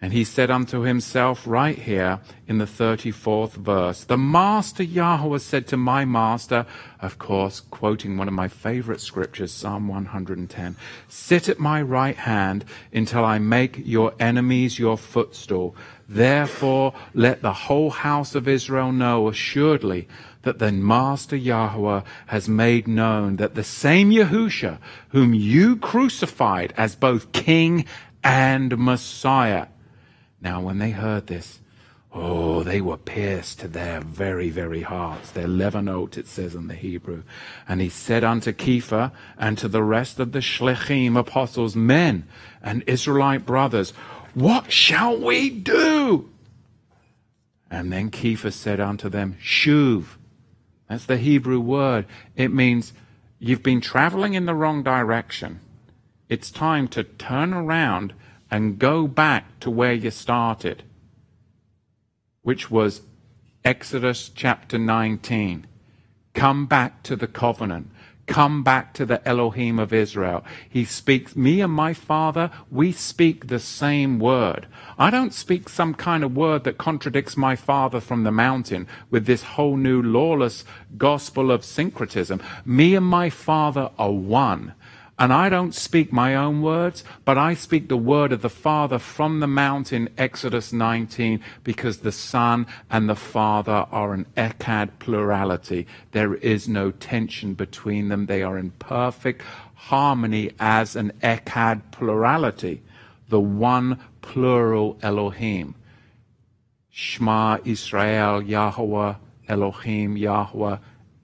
And he said unto himself, right here in the 34th verse, The Master Yahweh said to my Master, of course, quoting one of my favorite scriptures, Psalm 110, Sit at my right hand until I make your enemies your footstool. Therefore, let the whole house of Israel know assuredly that the Master Yahweh has made known that the same Yahusha, whom you crucified as both King and Messiah. Now, when they heard this, Oh, they were pierced to their very, very hearts. Their levanot, it says in the Hebrew. And he said unto Kepha and to the rest of the Shlechim apostles, men and Israelite brothers, what shall we do? And then Kepha said unto them, Shuv. That's the Hebrew word. It means you've been traveling in the wrong direction. It's time to turn around and go back to where you started which was Exodus chapter 19. Come back to the covenant. Come back to the Elohim of Israel. He speaks, me and my father, we speak the same word. I don't speak some kind of word that contradicts my father from the mountain with this whole new lawless gospel of syncretism. Me and my father are one. And I don't speak my own words, but I speak the word of the Father from the mountain, Exodus 19, because the Son and the Father are an echad plurality. There is no tension between them. They are in perfect harmony as an echad plurality, the one plural Elohim. Shema Israel, Yahweh, Elohim, Yahweh,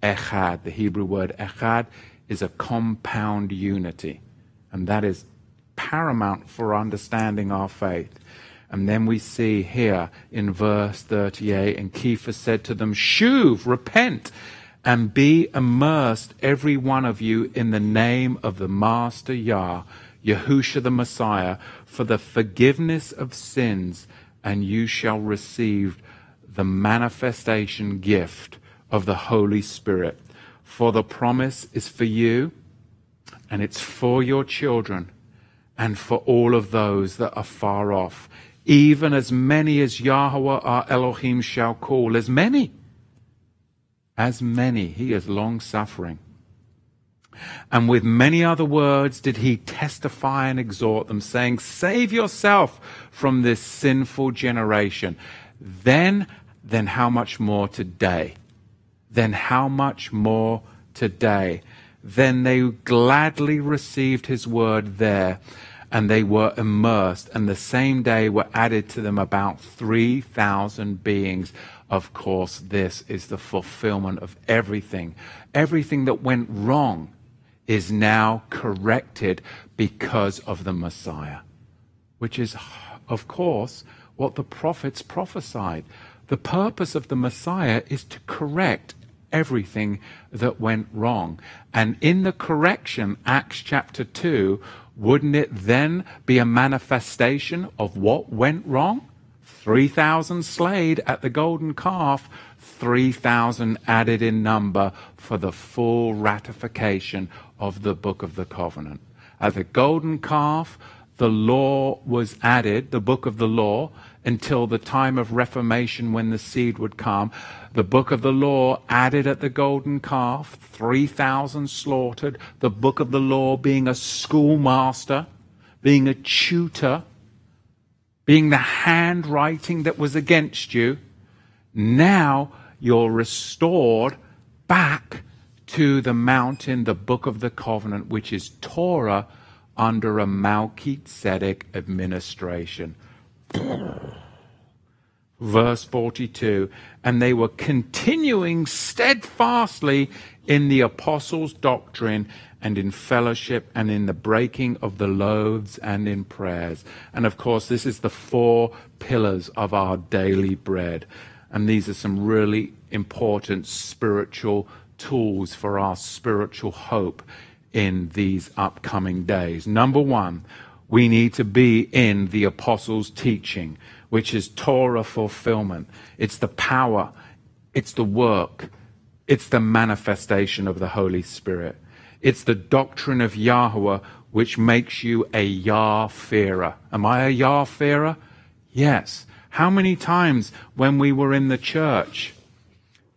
Echad. The Hebrew word Echad is a compound unity. And that is paramount for understanding our faith. And then we see here in verse 38, and Kepha said to them, Shuv, repent, and be immersed, every one of you, in the name of the Master Yah, Yahusha the Messiah, for the forgiveness of sins, and you shall receive the manifestation gift of the Holy Spirit. For the promise is for you, and it's for your children, and for all of those that are far off, even as many as Yahweh our Elohim shall call, as many, as many. He is long suffering. And with many other words did he testify and exhort them, saying, Save yourself from this sinful generation. Then, then how much more today? Then how much more today? Then they gladly received his word there, and they were immersed, and the same day were added to them about 3,000 beings. Of course, this is the fulfillment of everything. Everything that went wrong is now corrected because of the Messiah, which is, of course, what the prophets prophesied. The purpose of the Messiah is to correct everything that went wrong. And in the correction, Acts chapter 2, wouldn't it then be a manifestation of what went wrong? 3,000 slayed at the golden calf, 3,000 added in number for the full ratification of the book of the covenant. At the golden calf, the law was added, the book of the law, until the time of Reformation when the seed would come. The book of the law added at the golden calf, 3,000 slaughtered. The book of the law being a schoolmaster, being a tutor, being the handwriting that was against you. Now you're restored back to the mountain, the book of the covenant, which is Torah under a Melchizedek administration. Verse 42 And they were continuing steadfastly in the apostles' doctrine and in fellowship and in the breaking of the loaves and in prayers. And of course, this is the four pillars of our daily bread. And these are some really important spiritual tools for our spiritual hope in these upcoming days. Number one, we need to be in the apostles' teaching, which is Torah fulfillment. It's the power, it's the work, it's the manifestation of the Holy Spirit. It's the doctrine of Yahweh which makes you a Yah-fearer. Am I a Yah-fearer? Yes. How many times when we were in the church,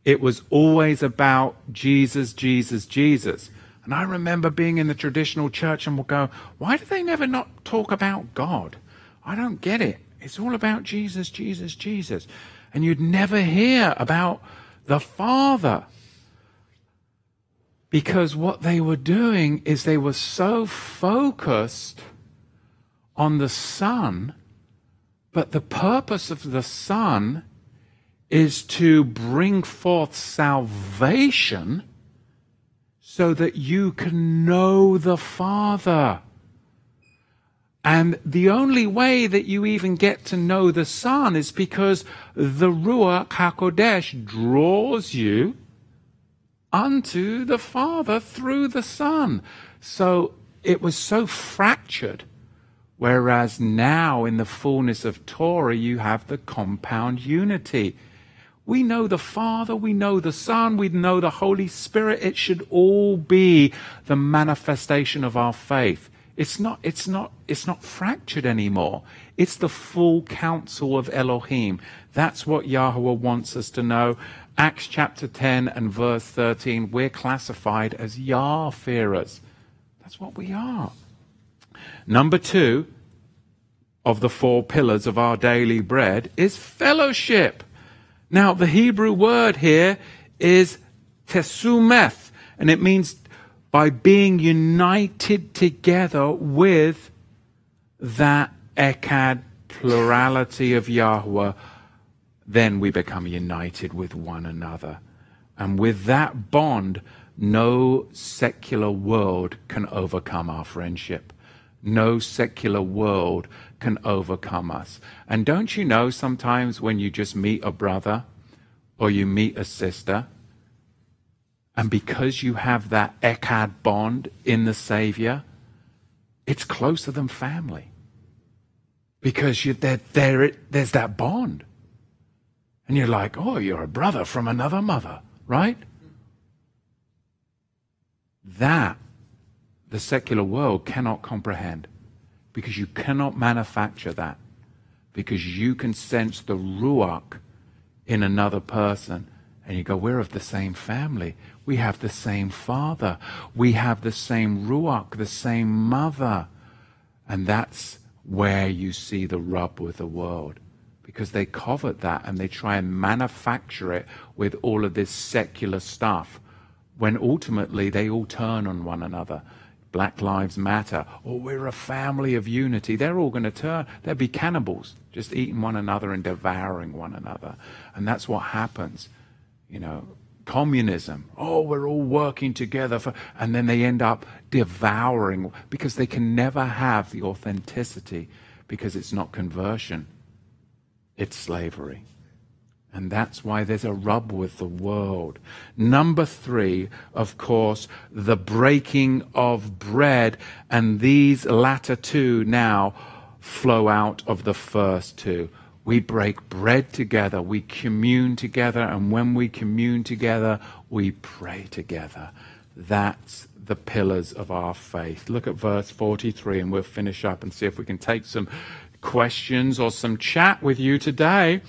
it was always about Jesus, Jesus, Jesus. And I remember being in the traditional church and we'll go, why do they never not talk about God? I don't get it. It's all about Jesus, Jesus, Jesus. And you'd never hear about the Father. Because what they were doing is they were so focused on the Son, but the purpose of the Son is to bring forth salvation so that you can know the Father. And the only way that you even get to know the Son is because the Ruach HaKodesh draws you unto the Father through the Son. So it was so fractured. Whereas now, in the fullness of Torah, you have the compound unity. We know the Father, we know the Son, we know the Holy Spirit. It should all be the manifestation of our faith. It's not, it's not, it's not fractured anymore. It's the full counsel of Elohim. That's what Yahweh wants us to know. Acts chapter 10 and verse 13, we're classified as Yah-fearers. That's what we are. Number two of the four pillars of our daily bread is fellowship. Now, the Hebrew word here is tesumeth, and it means by being united together with that echad plurality of Yahweh, then we become united with one another. And with that bond, no secular world can overcome our friendship. No secular world can overcome us. And don't you know sometimes when you just meet a brother or you meet a sister, and because you have that Echad bond in the Savior, it's closer than family. Because you're there, there, there's that bond. And you're like, oh, you're a brother from another mother, right? That the secular world cannot comprehend because you cannot manufacture that because you can sense the ruach in another person and you go, we're of the same family. We have the same father. We have the same ruach, the same mother. And that's where you see the rub with the world. Because they covet that and they try and manufacture it with all of this secular stuff. When ultimately they all turn on one another. Black Lives Matter, or we're a family of unity. They're all going to turn, they'll be cannibals, just eating one another and devouring one another. And that's what happens you know, communism. Oh, we're all working together for, and then they end up devouring because they can never have the authenticity because it's not conversion, it's slavery. And that's why there's a rub with the world. Number three, of course, the breaking of bread. And these latter two now flow out of the first two we break bread together, we commune together, and when we commune together, we pray together. That's the pillars of our faith. Look at verse 43, and we'll finish up and see if we can take some questions or some chat with you today.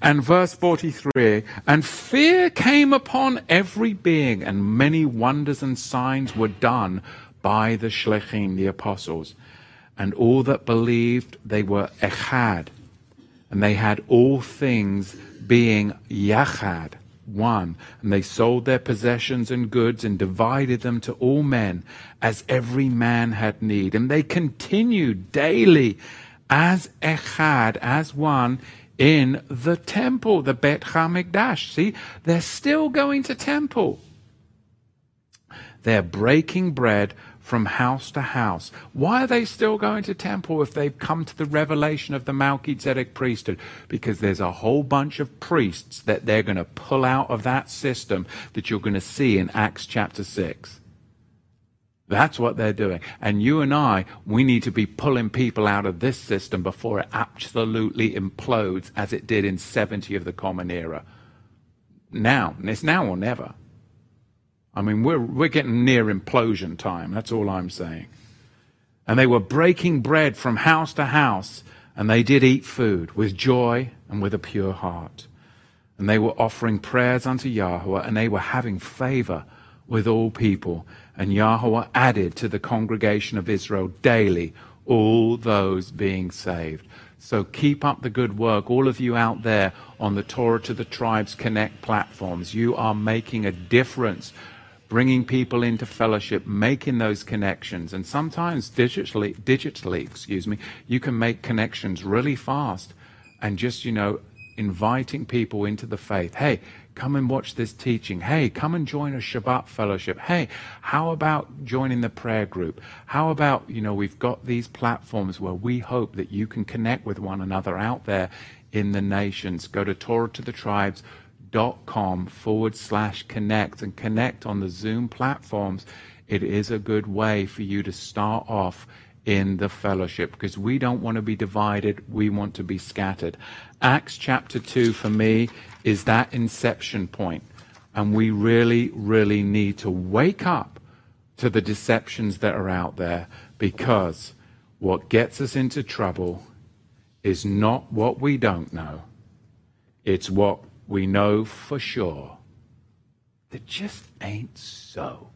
And verse 43 And fear came upon every being, and many wonders and signs were done by the Shlechim, the apostles. And all that believed, they were echad and they had all things being yachad, one. And they sold their possessions and goods and divided them to all men as every man had need. And they continued daily as echad, as one, in the temple, the Bet Hamikdash. See, they're still going to temple. They're breaking bread from house to house. Why are they still going to temple if they've come to the revelation of the Melchizedek priesthood? Because there's a whole bunch of priests that they're going to pull out of that system that you're going to see in Acts chapter 6. That's what they're doing. And you and I, we need to be pulling people out of this system before it absolutely implodes as it did in 70 of the Common Era. Now, it's now or never. I mean, we're, we're getting near implosion time. That's all I'm saying. And they were breaking bread from house to house, and they did eat food with joy and with a pure heart. And they were offering prayers unto Yahweh, and they were having favor with all people. And Yahweh added to the congregation of Israel daily all those being saved. So keep up the good work. All of you out there on the Torah to the Tribes Connect platforms, you are making a difference bringing people into fellowship, making those connections. And sometimes digitally, digitally, excuse me, you can make connections really fast and just, you know, inviting people into the faith. Hey, come and watch this teaching. Hey, come and join a Shabbat fellowship. Hey, how about joining the prayer group? How about, you know, we've got these platforms where we hope that you can connect with one another out there in the nations. Go to Torah to the tribes dot com forward slash connect and connect on the Zoom platforms. It is a good way for you to start off in the fellowship because we don't want to be divided, we want to be scattered. Acts chapter 2 for me is that inception point, and we really, really need to wake up to the deceptions that are out there because what gets us into trouble is not what we don't know, it's what we know for sure that just ain't so.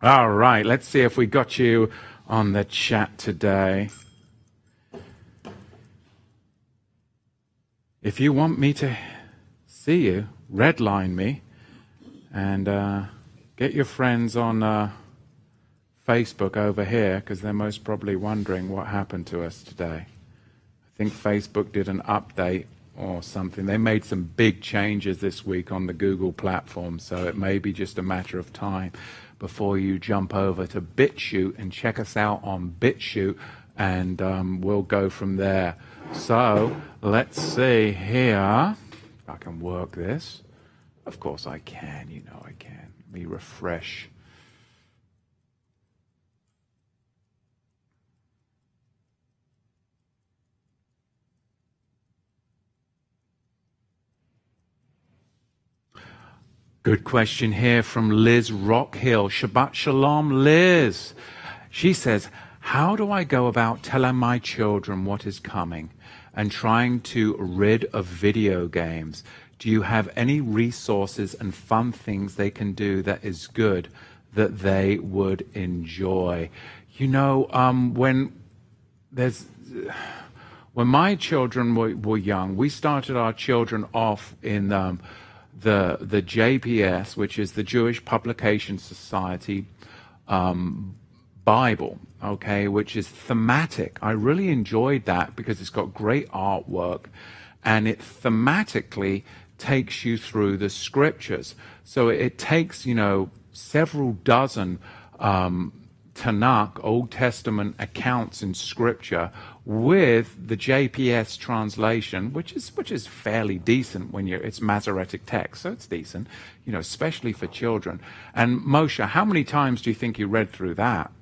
All right, let's see if we got you on the chat today. If you want me to see you, redline me and uh, get your friends on. Uh, Facebook over here because they're most probably wondering what happened to us today. I think Facebook did an update or something. They made some big changes this week on the Google platform, so it may be just a matter of time before you jump over to BitChute and check us out on BitChute, and um, we'll go from there. So let's see here. I can work this. Of course I can, you know I can. Let me refresh. Good question here from Liz Rockhill. Shabbat Shalom, Liz. She says, How do I go about telling my children what is coming and trying to rid of video games? Do you have any resources and fun things they can do that is good that they would enjoy? You know, um, when there's when my children were, were, young, we started our children off in um, the the JPS, which is the Jewish Publication Society um, Bible, okay, which is thematic. I really enjoyed that because it's got great artwork, and it thematically takes you through the scriptures. So it, takes you know several dozen um, Tanakh, Old Testament accounts in Scripture with the JPS translation, which is which is fairly decent when you're it's Masoretic text, so it's decent, you know, especially for children. And Moshe, how many times do you think you read through that?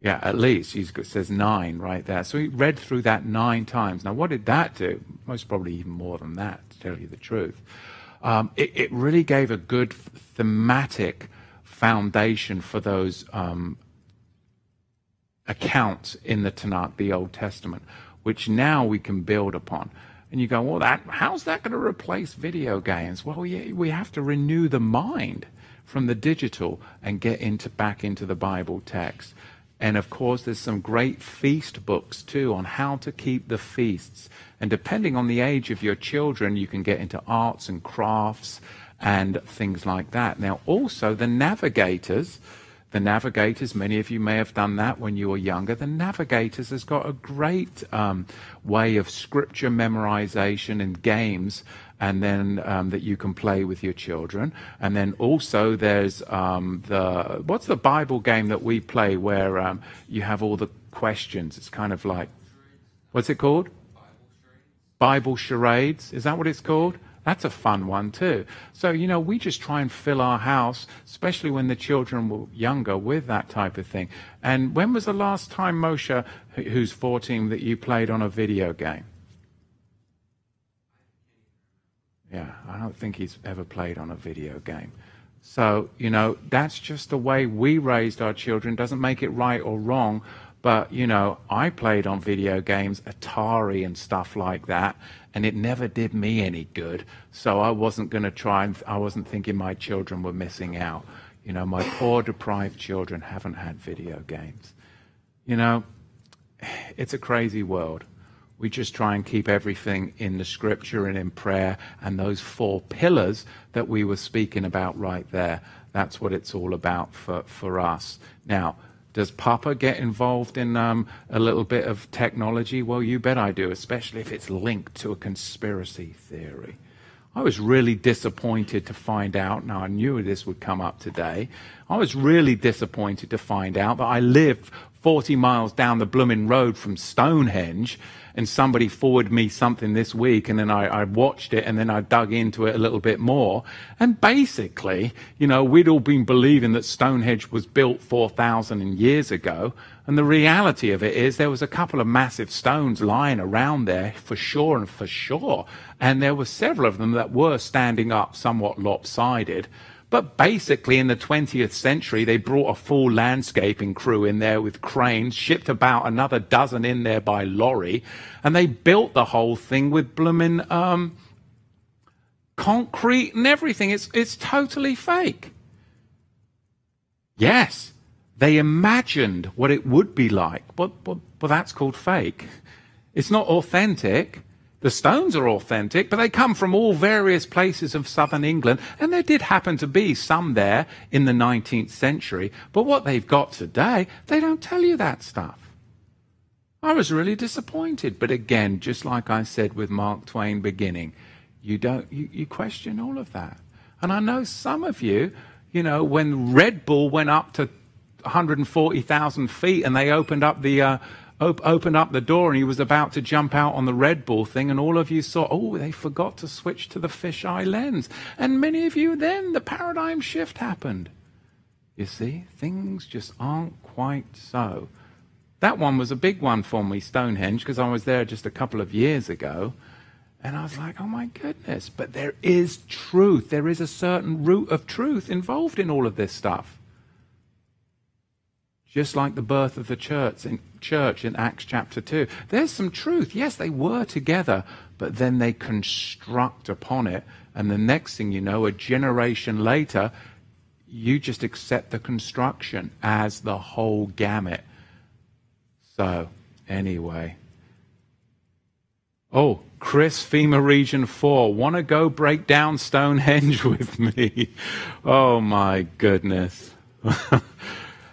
Yeah, at least he says nine right there. So he read through that nine times. Now, what did that do? Most probably even more than that, to tell you the truth. Um, it, it, really gave a good thematic foundation for those um, accounts in the Tanakh, the Old Testament, which now we can build upon. And you go, well, that, how's that going to replace video games? Well, yeah, we have to renew the mind from the digital and get into back into the Bible text. And of course, there's some great feast books too on how to keep the feasts. And depending on the age of your children, you can get into arts and crafts and things like that. Now, also the navigators the Navigators, many of you may have done that when you were younger. The Navigators has got a great um, way of scripture memorization and games, and then um, that you can play with your children. And then also there's um, the what's the Bible game that we play where um, you have all the questions. It's kind of like what's it called? Bible charades. Is that what it's called? That's a fun one too. So, you know, we just try and fill our house, especially when the children were younger, with that type of thing. And when was the last time, Moshe, who's 14, that you played on a video game? Yeah, I don't think he's ever played on a video game. So, you know, that's just the way we raised our children. Doesn't make it right or wrong, but, you know, I played on video games, Atari and stuff like that, and it never did me any good. So I wasn't going to try and, I wasn't thinking my children were missing out. You know, my poor deprived children haven't had video games. You know, it's a crazy world. We just try and keep everything in the scripture and in prayer and those four pillars that we were speaking about right there. That's what it's all about for, for us. Now, Does Papa get involved in um, a little bit of technology? Well, you bet I do, especially if it's linked to a conspiracy theory. I was really disappointed to find out. Now, I knew this would come up today. I was really disappointed to find out that I live 40 miles down the blooming road from Stonehenge and somebody forwarded me something this week, and then I, I, watched it, and then I dug into it a little bit more. And basically, you know, we'd all been believing that Stonehenge was built 4,000 years ago. And the reality of it is there was a couple of massive stones lying around there for sure and for sure. And there were several of them that were standing up somewhat lopsided. But basically, in the 20th century, they brought a full landscaping crew in there with cranes, shipped about another dozen in there by lorry, and they built the whole thing with blooming um, concrete and everything. It's, it's totally fake. Yes, they imagined what it would be like, but, but, but that's called fake. It's not authentic. The stones are authentic, but they come from all various places of southern England, and there did happen to be some there in the 19th century. But what they've got today, they don't tell you that stuff. I was really disappointed, but again, just like I said with Mark Twain beginning, you don't you, you question all of that. And I know some of you, you know, when Red Bull went up to 140,000 feet and they opened up the uh, op- opened up the door and he was about to jump out on the Red Bull thing, and all of you saw, oh, they forgot to switch to the fisheye lens. And many of you then, the paradigm shift happened. You see, things just aren't quite so. That one was a big one for me, Stonehenge, because I was there just a couple of years ago. And I was like, oh my goodness. But there is truth. There is a certain root of truth involved in all of this stuff just like the birth of the church in, church in Acts chapter 2. There's some truth. Yes, they were together, but then they construct upon it. And the next thing you know, a generation later, you just accept the construction as the whole gamut. So, anyway. Oh, Chris, FEMA Region 4. Want to go break down Stonehenge with me? Oh, my goodness.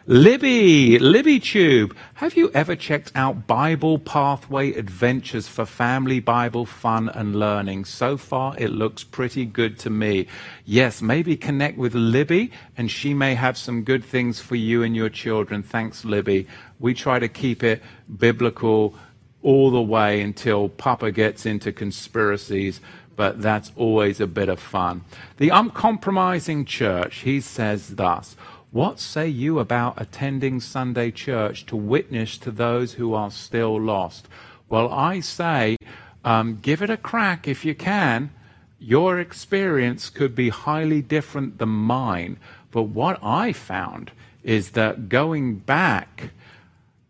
Libby, LibbyTube, have you ever checked out Bible Pathway Adventures for family Bible fun and learning? So far, it looks pretty good to me. Yes, maybe connect with Libby, and she may have some good things for you and your children. Thanks, Libby. We try to keep it biblical all the way until Papa gets into conspiracies but that's always a bit of fun. The uncompromising church, he says thus what say you about attending Sunday church to witness to those who are still lost? Well, I say, um, give it a crack if you can. Your experience could be highly different than mine. But what I found is that going back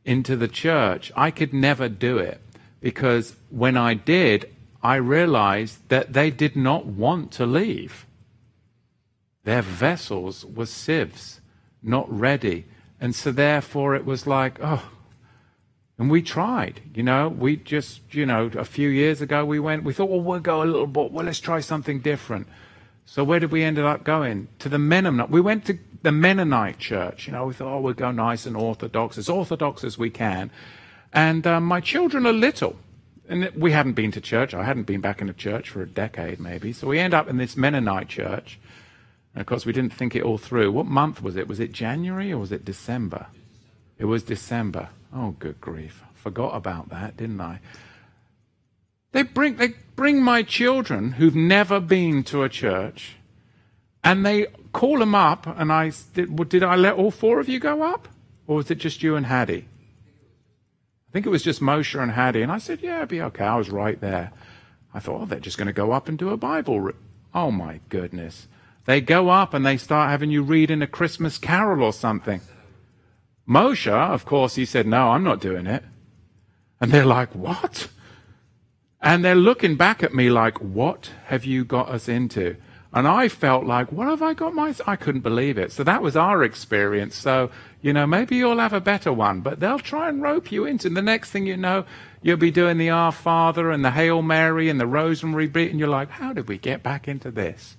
into the church, I could never do it because when I did, I realized that they did not want to leave. Their vessels were sieves not ready. And so therefore it was like, oh, and we tried, you know, we just, you know, a few years ago we went, we thought, well, we'll go a little bit, well, let's try something different. So where did we end up going? To the Mennonite. We went to the Mennonite church. You know, we thought, oh, we'll go nice and orthodox, as orthodox as we can. And um, my children are little. And we hadn't been to church. I hadn't been back in a church for a decade, maybe. So we end up in this Mennonite church. And of course, we didn't think it all through. What month was it? Was it January or was it December? It was December. Oh, good grief. Forgot about that, didn't I? They bring, they bring my children who've never been to a church and they call them up. And I did, did I let all four of you go up? Or was it just you and Hattie? I think it was just Moshe and Hattie. And I said, yeah, it'd be okay. I was right there. I thought, oh, they're just going to go up and do a Bible. Re-. Oh, my goodness. They go up and they start having you read in a Christmas carol or something. Moshe, of course, he said, No, I'm not doing it. And they're like, What? And they're looking back at me like, What have you got us into? And I felt like, What have I got my. I couldn't believe it. So that was our experience. So, you know, maybe you'll have a better one, but they'll try and rope you into. And the next thing you know, you'll be doing the Our Father and the Hail Mary and the Rosary beat, and you're like, How did we get back into this?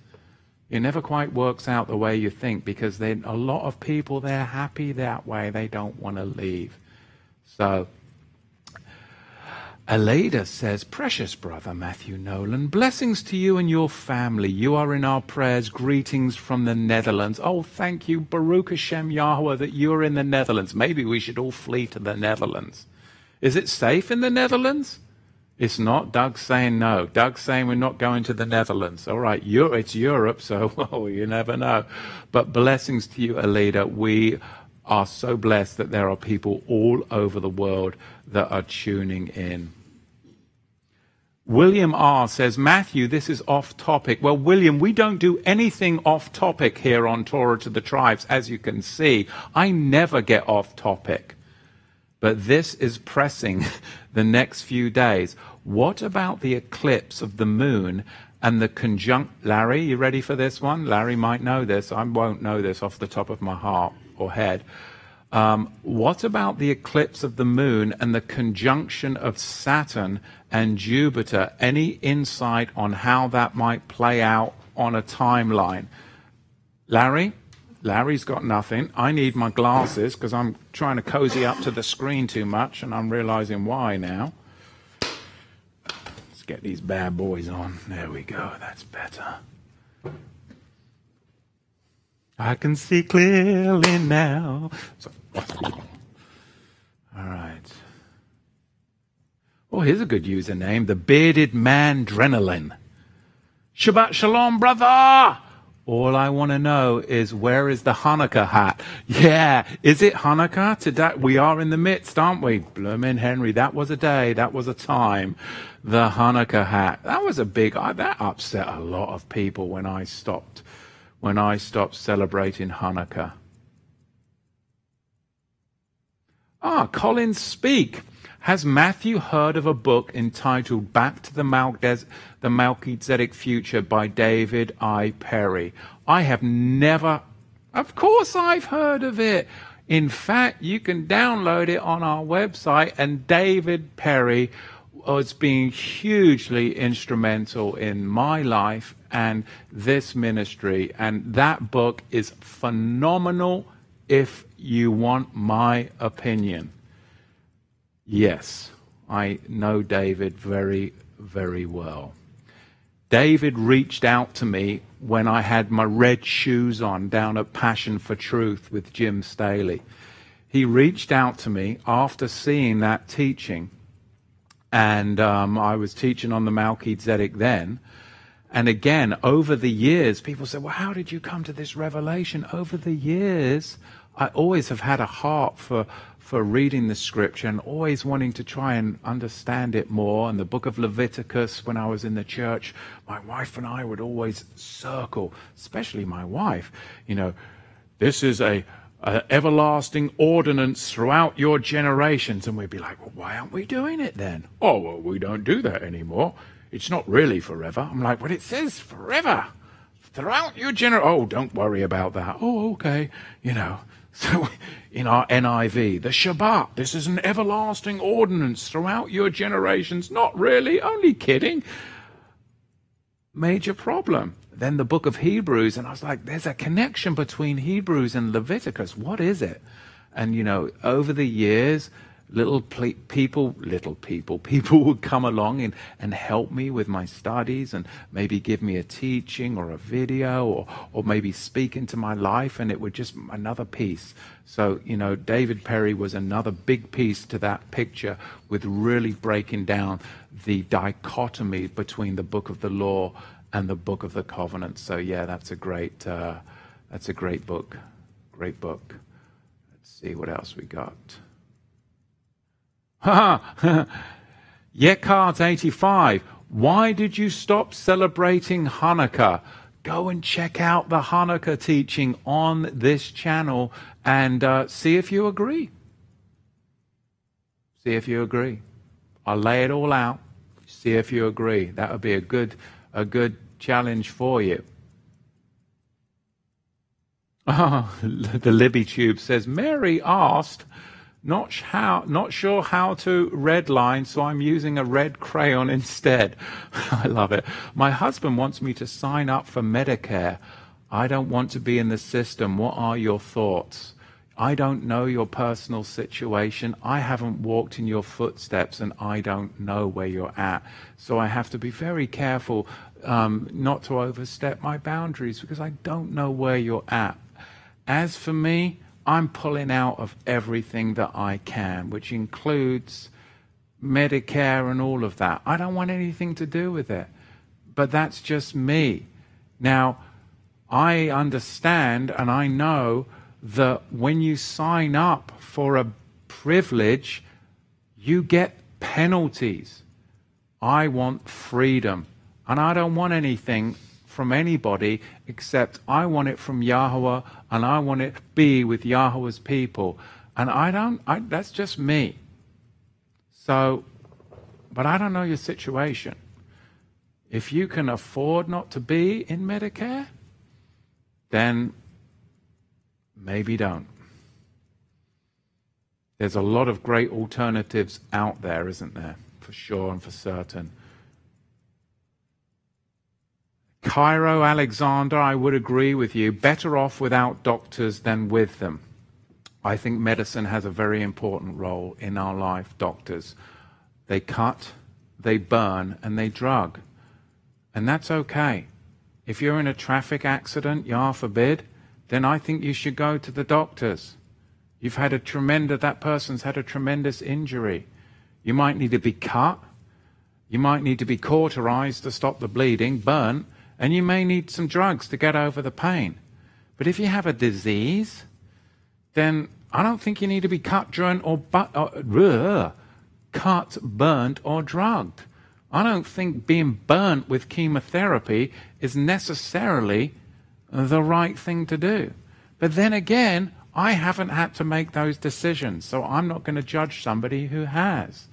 It never quite works out the way you think because then a lot of people they're happy that way. They don't want to leave. So Aleda says, Precious brother Matthew Nolan, blessings to you and your family. You are in our prayers. Greetings from the Netherlands. Oh, thank you, Baruch Hashem Yahweh, that you're in the Netherlands. Maybe we should all flee to the Netherlands. Is it safe in the Netherlands? It's not. Doug's saying no. Doug's saying we're not going to the Netherlands. All right, it's Europe, so well, you never know. But blessings to you, Alida. We are so blessed that there are people all over the world that are tuning in. William R. says, Matthew, this is off topic. Well, William, we don't do anything off topic here on Torah to the Tribes, as you can see. I never get off topic. But this is pressing the next few days. What about the eclipse of the moon and the conjunct? Larry, you ready for this one? Larry might know this. I won't know this off the top of my heart or head. Um, what about the eclipse of the moon and the conjunction of Saturn and Jupiter? Any insight on how that might play out on a timeline? Larry? Larry's got nothing. I need my glasses because I'm trying to cozy up to the screen too much and I'm realizing why now. Let's get these bad boys on. There we go. That's better. I can see clearly now. All right. Oh, here's a good username. The bearded man Drenalin. Shabbat shalom, brother! All I want to know is where is the Hanukkah hat? Yeah, is it Hanukkah today? We are in the midst, aren't we? Bloomin' Henry, that was a day, that was a time. The Hanukkah hat. That was a big, that upset a lot of people when I stopped when I stopped celebrating Hanukkah. Ah, Collins Speak. Has Matthew heard of a book entitled Back to the, Maldes- the Melchizedek Future by David I. Perry? I have never, of course, I've heard of it. In fact, you can download it on our website, and David Perry has been hugely instrumental in my life and this ministry. And that book is phenomenal if you want my opinion. Yes, I know David very, very well. David reached out to me when I had my red shoes on down at Passion for Truth with Jim Staley. He reached out to me after seeing that teaching, and um, I was teaching on the Melchizedek then. And again, over the years, people say, Well, how did you come to this revelation? Over the years, I always have had a heart for, for reading the scripture and always wanting to try and understand it more. And the book of Leviticus, when I was in the church, my wife and I would always circle, especially my wife, you know, this is a, a everlasting ordinance throughout your generations. And we'd be like, well, why aren't we doing it then? Oh, well, we don't do that anymore. It's not really forever. I'm like, but it says forever. Throughout your gener. Oh, don't worry about that. Oh, okay. You know. So in our NIV, the Shabbat, this is an everlasting ordinance throughout your generations. Not really, only kidding. Major problem. Then the book of Hebrews, and I was like, there's a connection between Hebrews and Leviticus. What is it? And, you know, over the years, little ple- people, little people, people would come along and, and help me with my studies and maybe give me a teaching or a video or, or maybe speak into my life and it would just another piece. So, you know, David Perry was another big piece to that picture with really breaking down the dichotomy between the book of the law and the book of the covenant. So, yeah, that's a great, uh, that's a great book. Great book. Let's see what else we got. Yekart 85. Why did you stop celebrating Hanukkah? Go and check out the Hanukkah teaching on this channel and uh, see if you agree. See if you agree. I'll lay it all out. See if you agree. That would be a good, a good challenge for you. Oh, the Libby Tube says Mary asked Not, how, not sure how to red line, so I'm using a red crayon instead. I love it. My husband wants me to sign up for Medicare. I don't want to be in the system. What are your thoughts? I don't know your personal situation. I haven't walked in your footsteps and I don't know where you're at. So I have to be very careful um, not to overstep my boundaries because I don't know where you're at. As for me, I'm pulling out of everything that I can, which includes Medicare and all of that. I don't want anything to do with it. But that's just me. Now, I understand and I know that when you sign up for a privilege, you get penalties. I want freedom. And I don't want anything from anybody except I want it from Yahweh and I want it to be with Yahweh's people. And I don't, I, that's just me. So, but I don't know your situation. If you can afford not to be in Medicare, then maybe don't. There's a lot of great alternatives out there, isn't there? For sure and for certain. Cairo Alexander, I would agree with you. Better off without doctors than with them. I think medicine has a very important role in our life, doctors. They cut, they burn, and they drug. And that's okay. If you're in a traffic accident, Yah forbid, then I think you should go to the doctors. You've had a tremendous, that person's had a tremendous injury. You might need to be cut. You might need to be cauterized to stop the bleeding, burnt, and you may need some drugs to get over the pain. But if you have a disease, then I don't think you need to be cut, drawn, or, bu- uh, or cut, burnt, or drugged. I don't think being burnt with chemotherapy is necessarily the right thing to do. But then again, I haven't had to make those decisions, so I'm not going to judge somebody who has.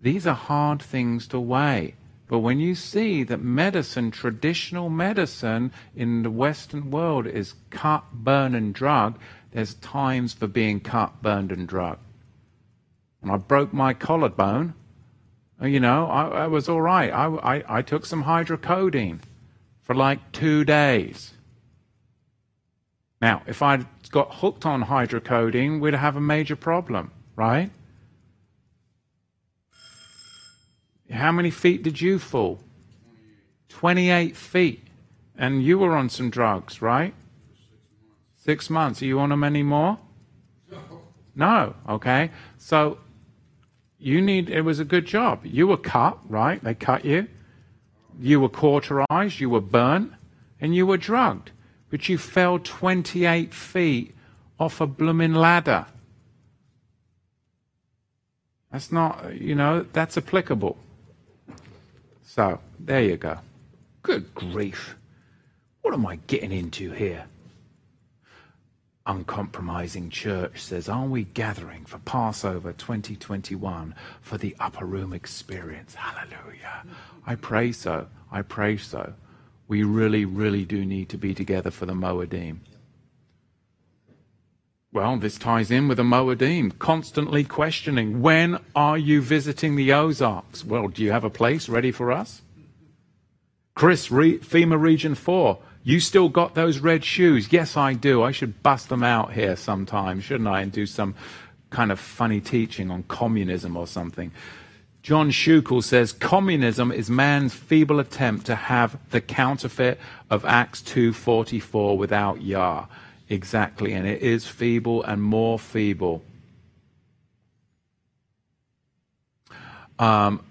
These are hard things to weigh. But when you see that medicine, traditional medicine in the Western world is cut, burn, and drug, there's times for being cut, burned, and drug. And I broke my collarbone. Uh, you know, I, I was all right. I, I, I took some hydrocodone for like two days. Now, if I'd got hooked on hydrocodone, we'd have a major problem, right? How many feet did you fall? 28 feet. And you were on some drugs, right? Six months. Are you on them anymore? No. Okay. So you need, it was a good job. You were cut, right? They cut you. You were cauterized, you were burnt, and you were drugged. But you fell 28 feet off a blooming ladder. That's not, you know, that's applicable. So, there you go. Good grief. What am I getting into here? Uncompromising Church says, Are we gathering for Passover 2021 for the upper room experience? Hallelujah. I pray so. I pray so. We really, really do need to be together for the Moedim. Well, this ties in with the Moedim, constantly questioning, when are you visiting the Ozarks? Well, do you have a place ready for us? Chris, Re- FEMA Region 4, you still got those red shoes? Yes, I do. I should bust them out here sometime, shouldn't I, and do some kind of funny teaching on communism or something. John Schukel says communism is man's feeble attempt to have the counterfeit of Acts 2:44 without Yah. Exactly, and it is feeble and more feeble. Um,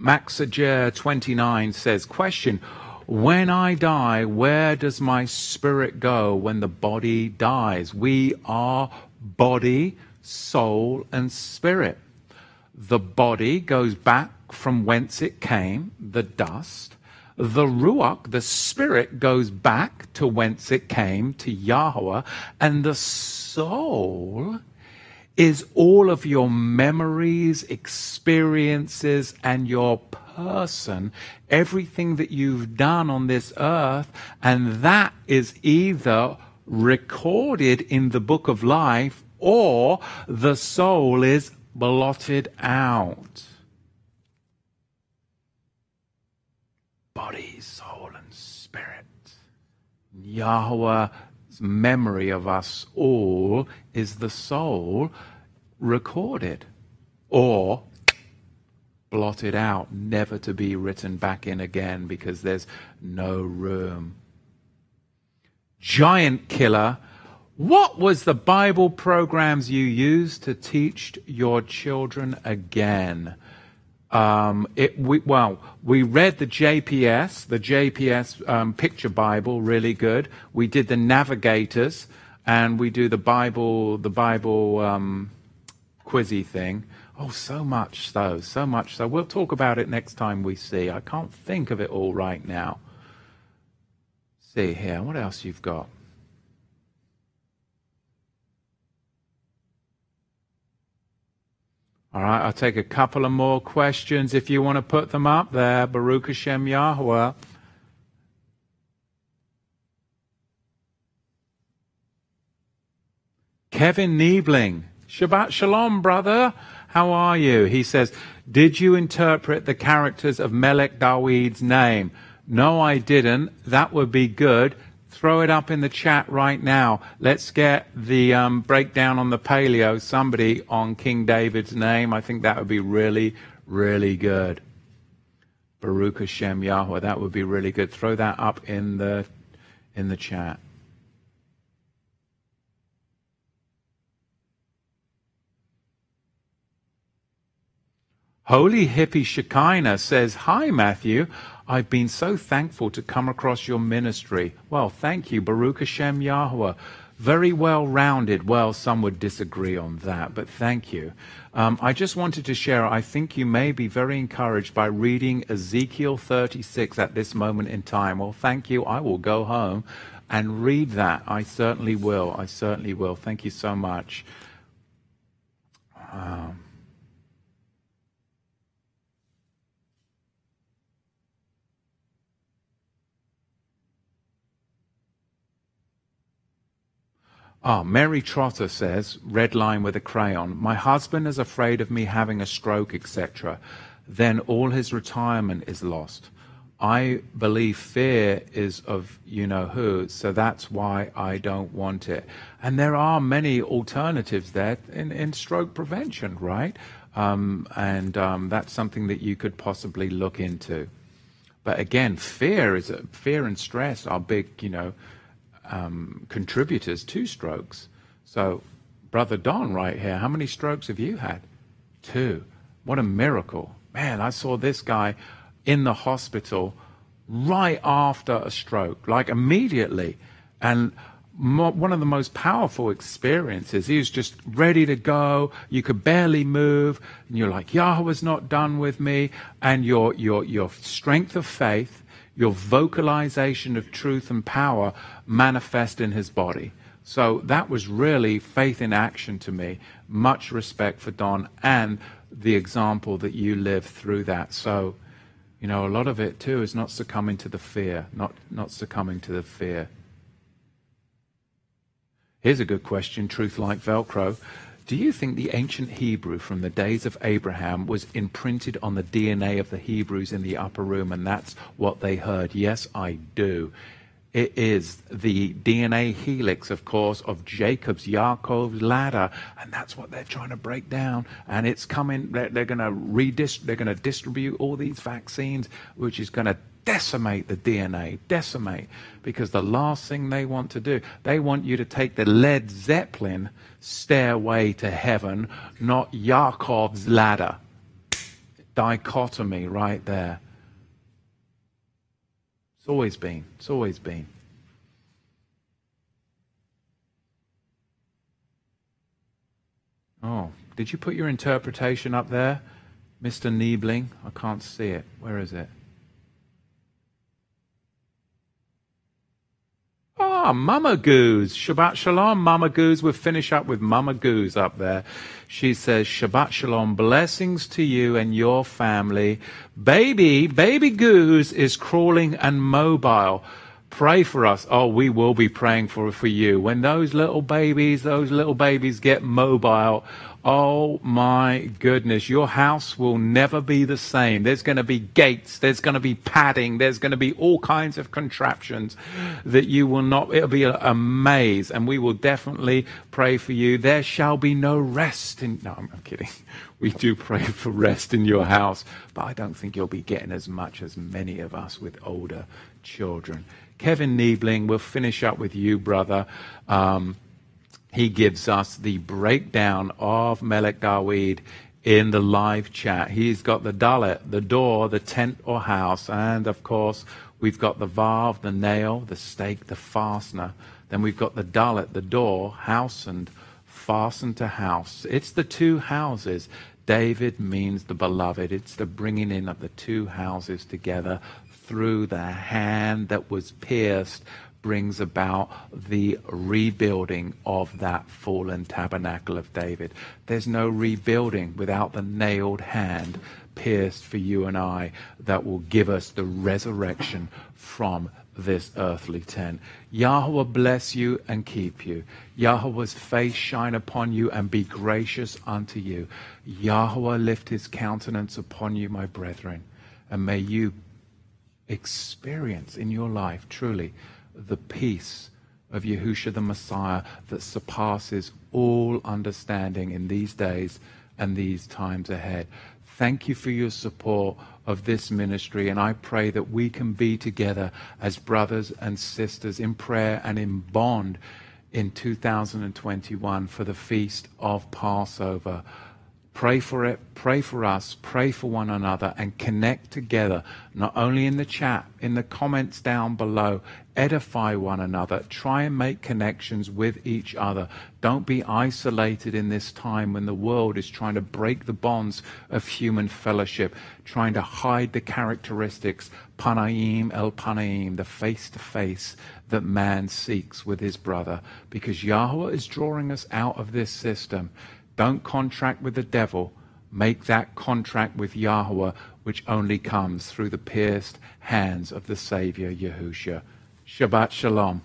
Maxager 29 says, Question When I die, where does my spirit go when the body dies? We are body, soul, and spirit. The body goes back from whence it came, the dust. The Ruach, the Spirit, goes back to whence it came, to Yahweh, and the soul is all of your memories, experiences, and your person, everything that you've done on this earth, and that is either recorded in the book of life or the soul is blotted out. Body, soul, and spirit. Yahweh's memory of us all is the soul recorded or blotted out, never to be written back in again because there's no room. Giant killer. What was the Bible programs you used to teach your children again? Um, it, we, well, we read the JPS, the JPS um, Picture Bible, really good. We did the Navigators, and we do the Bible, the Bible um, quizzy thing. Oh, so much so, so much so. We'll talk about it next time we see. I can't think of it all right now. See here, what else you've got? All right, I'll take a couple of more questions if you want to put them up there. Baruch Hashem Yahweh. Kevin Niebling. Shabbat Shalom, brother. How are you? He says, Did you interpret the characters of Melech David's name? No, I didn't. That would be good. Throw it up in the chat right now. Let's get the um, breakdown on the paleo. Somebody on King David's name. I think that would be really, really good. Baruch Hashem Yahweh. That would be really good. Throw that up in the in the chat. Holy Hippie Shekinah says, Hi, Matthew. I've been so thankful to come across your ministry. Well, thank you, Baruch Hashem Yahweh. Very well rounded. Well, some would disagree on that, but thank you. Um, I just wanted to share, I think you may be very encouraged by reading Ezekiel 36 at this moment in time. Well, thank you. I will go home and read that. I certainly will. I certainly will. Thank you so much. Um, Ah, Mary Trotter says, red line with a crayon, my husband is afraid of me having a stroke, etc. Then all his retirement is lost. I believe fear is of you know who, so that's why I don't want it. And there are many alternatives there in, in stroke prevention, right? Um, and um, that's something that you could possibly look into. But again, fear is a, fear and stress are big, you know, um, contributors to strokes. So, Brother Don, right here, how many strokes have you had? Two. What a miracle. Man, I saw this guy in the hospital right after a stroke, like immediately. And one of the most powerful experiences. He was just ready to go. You could barely move. And you're like, Yahweh's not done with me. And your, your, your strength of faith your vocalization of truth and power manifest in his body. So that was really faith in action to me. Much respect for Don and the example that you live through that. So, you know, a lot of it too is not succumbing to the fear, not, not succumbing to the fear. Here's a good question, truth like Velcro. Do you think the ancient Hebrew from the days of Abraham was imprinted on the DNA of the Hebrews in the upper room and that's what they heard? Yes, I do. It is the DNA helix, of course, of Jacob's, Yaakov's ladder, and that's what they're trying to break down. And it's coming. They're, they're going to redist. They're going to distribute all these vaccines, which is going to decimate the DNA, decimate, because the last thing they want to do, they want you to take the Led Zeppelin stairway to heaven, not Yaakov's ladder. Dichotomy right there. It's always been. It's always been. Oh, did you put your interpretation up there, Mr. Niebling? I can't see it. Where is it? Ah, Mama Goose. Shabbat Shalom, Mama Goose. We'll finish up with Mama Goose up there. She says, Shabbat Shalom, blessings to you and your family. Baby, baby Goose is crawling and mobile. Pray for us. Oh, we will be praying for, for you. When those little babies, those little babies get mobile, oh my goodness, your house will never be the same. There's going to be gates, there's going to be padding, there's going to be all kinds of contraptions that you will not, it'll be a, a maze, and we will definitely pray for you. There shall be no rest in, no, I'm, I'm kidding. We do pray for rest in your house, but I don't think you'll be getting as much as many of us with older children. Kevin Niebling, we'll finish up with you, brother. Um, he gives us the breakdown of Melech David in the live chat. He's got the dalet, the door, the tent or house, and of course, we've got the vav, the nail, the stake, the fastener. Then we've got the dalet, the door, house, and fastened to house. It's the two houses. David means the beloved. It's the bringing in of the two houses together through the hand that was pierced brings about the rebuilding of that fallen tabernacle of David. There's no rebuilding without the nailed hand pierced for you and I that will give us the resurrection from this earthly tent. Yahweh bless you and keep you. Yahweh's face shine upon you and be gracious unto you. Yahweh lift his countenance upon you, my brethren, and may you experience in your life truly the peace of Yahusha the Messiah that surpasses all understanding in these days and these times ahead. Thank you for your support of this ministry, and I pray that we can be together as brothers and sisters in prayer and in bond in 2021 for the feast of Passover. Pray for it, pray for us, pray for one another, and connect together, not only in the chat, in the comments down below. Edify one another. Try and make connections with each other. Don't be isolated in this time when the world is trying to break the bonds of human fellowship, trying to hide the characteristics, panaim el panaim, the face to face that man seeks with his brother. Because Yahweh is drawing us out of this system. Don't contract with the devil. Make that contract with Yahweh, which only comes through the pierced hands of the Savior Yahushua. Shabbat Shalom.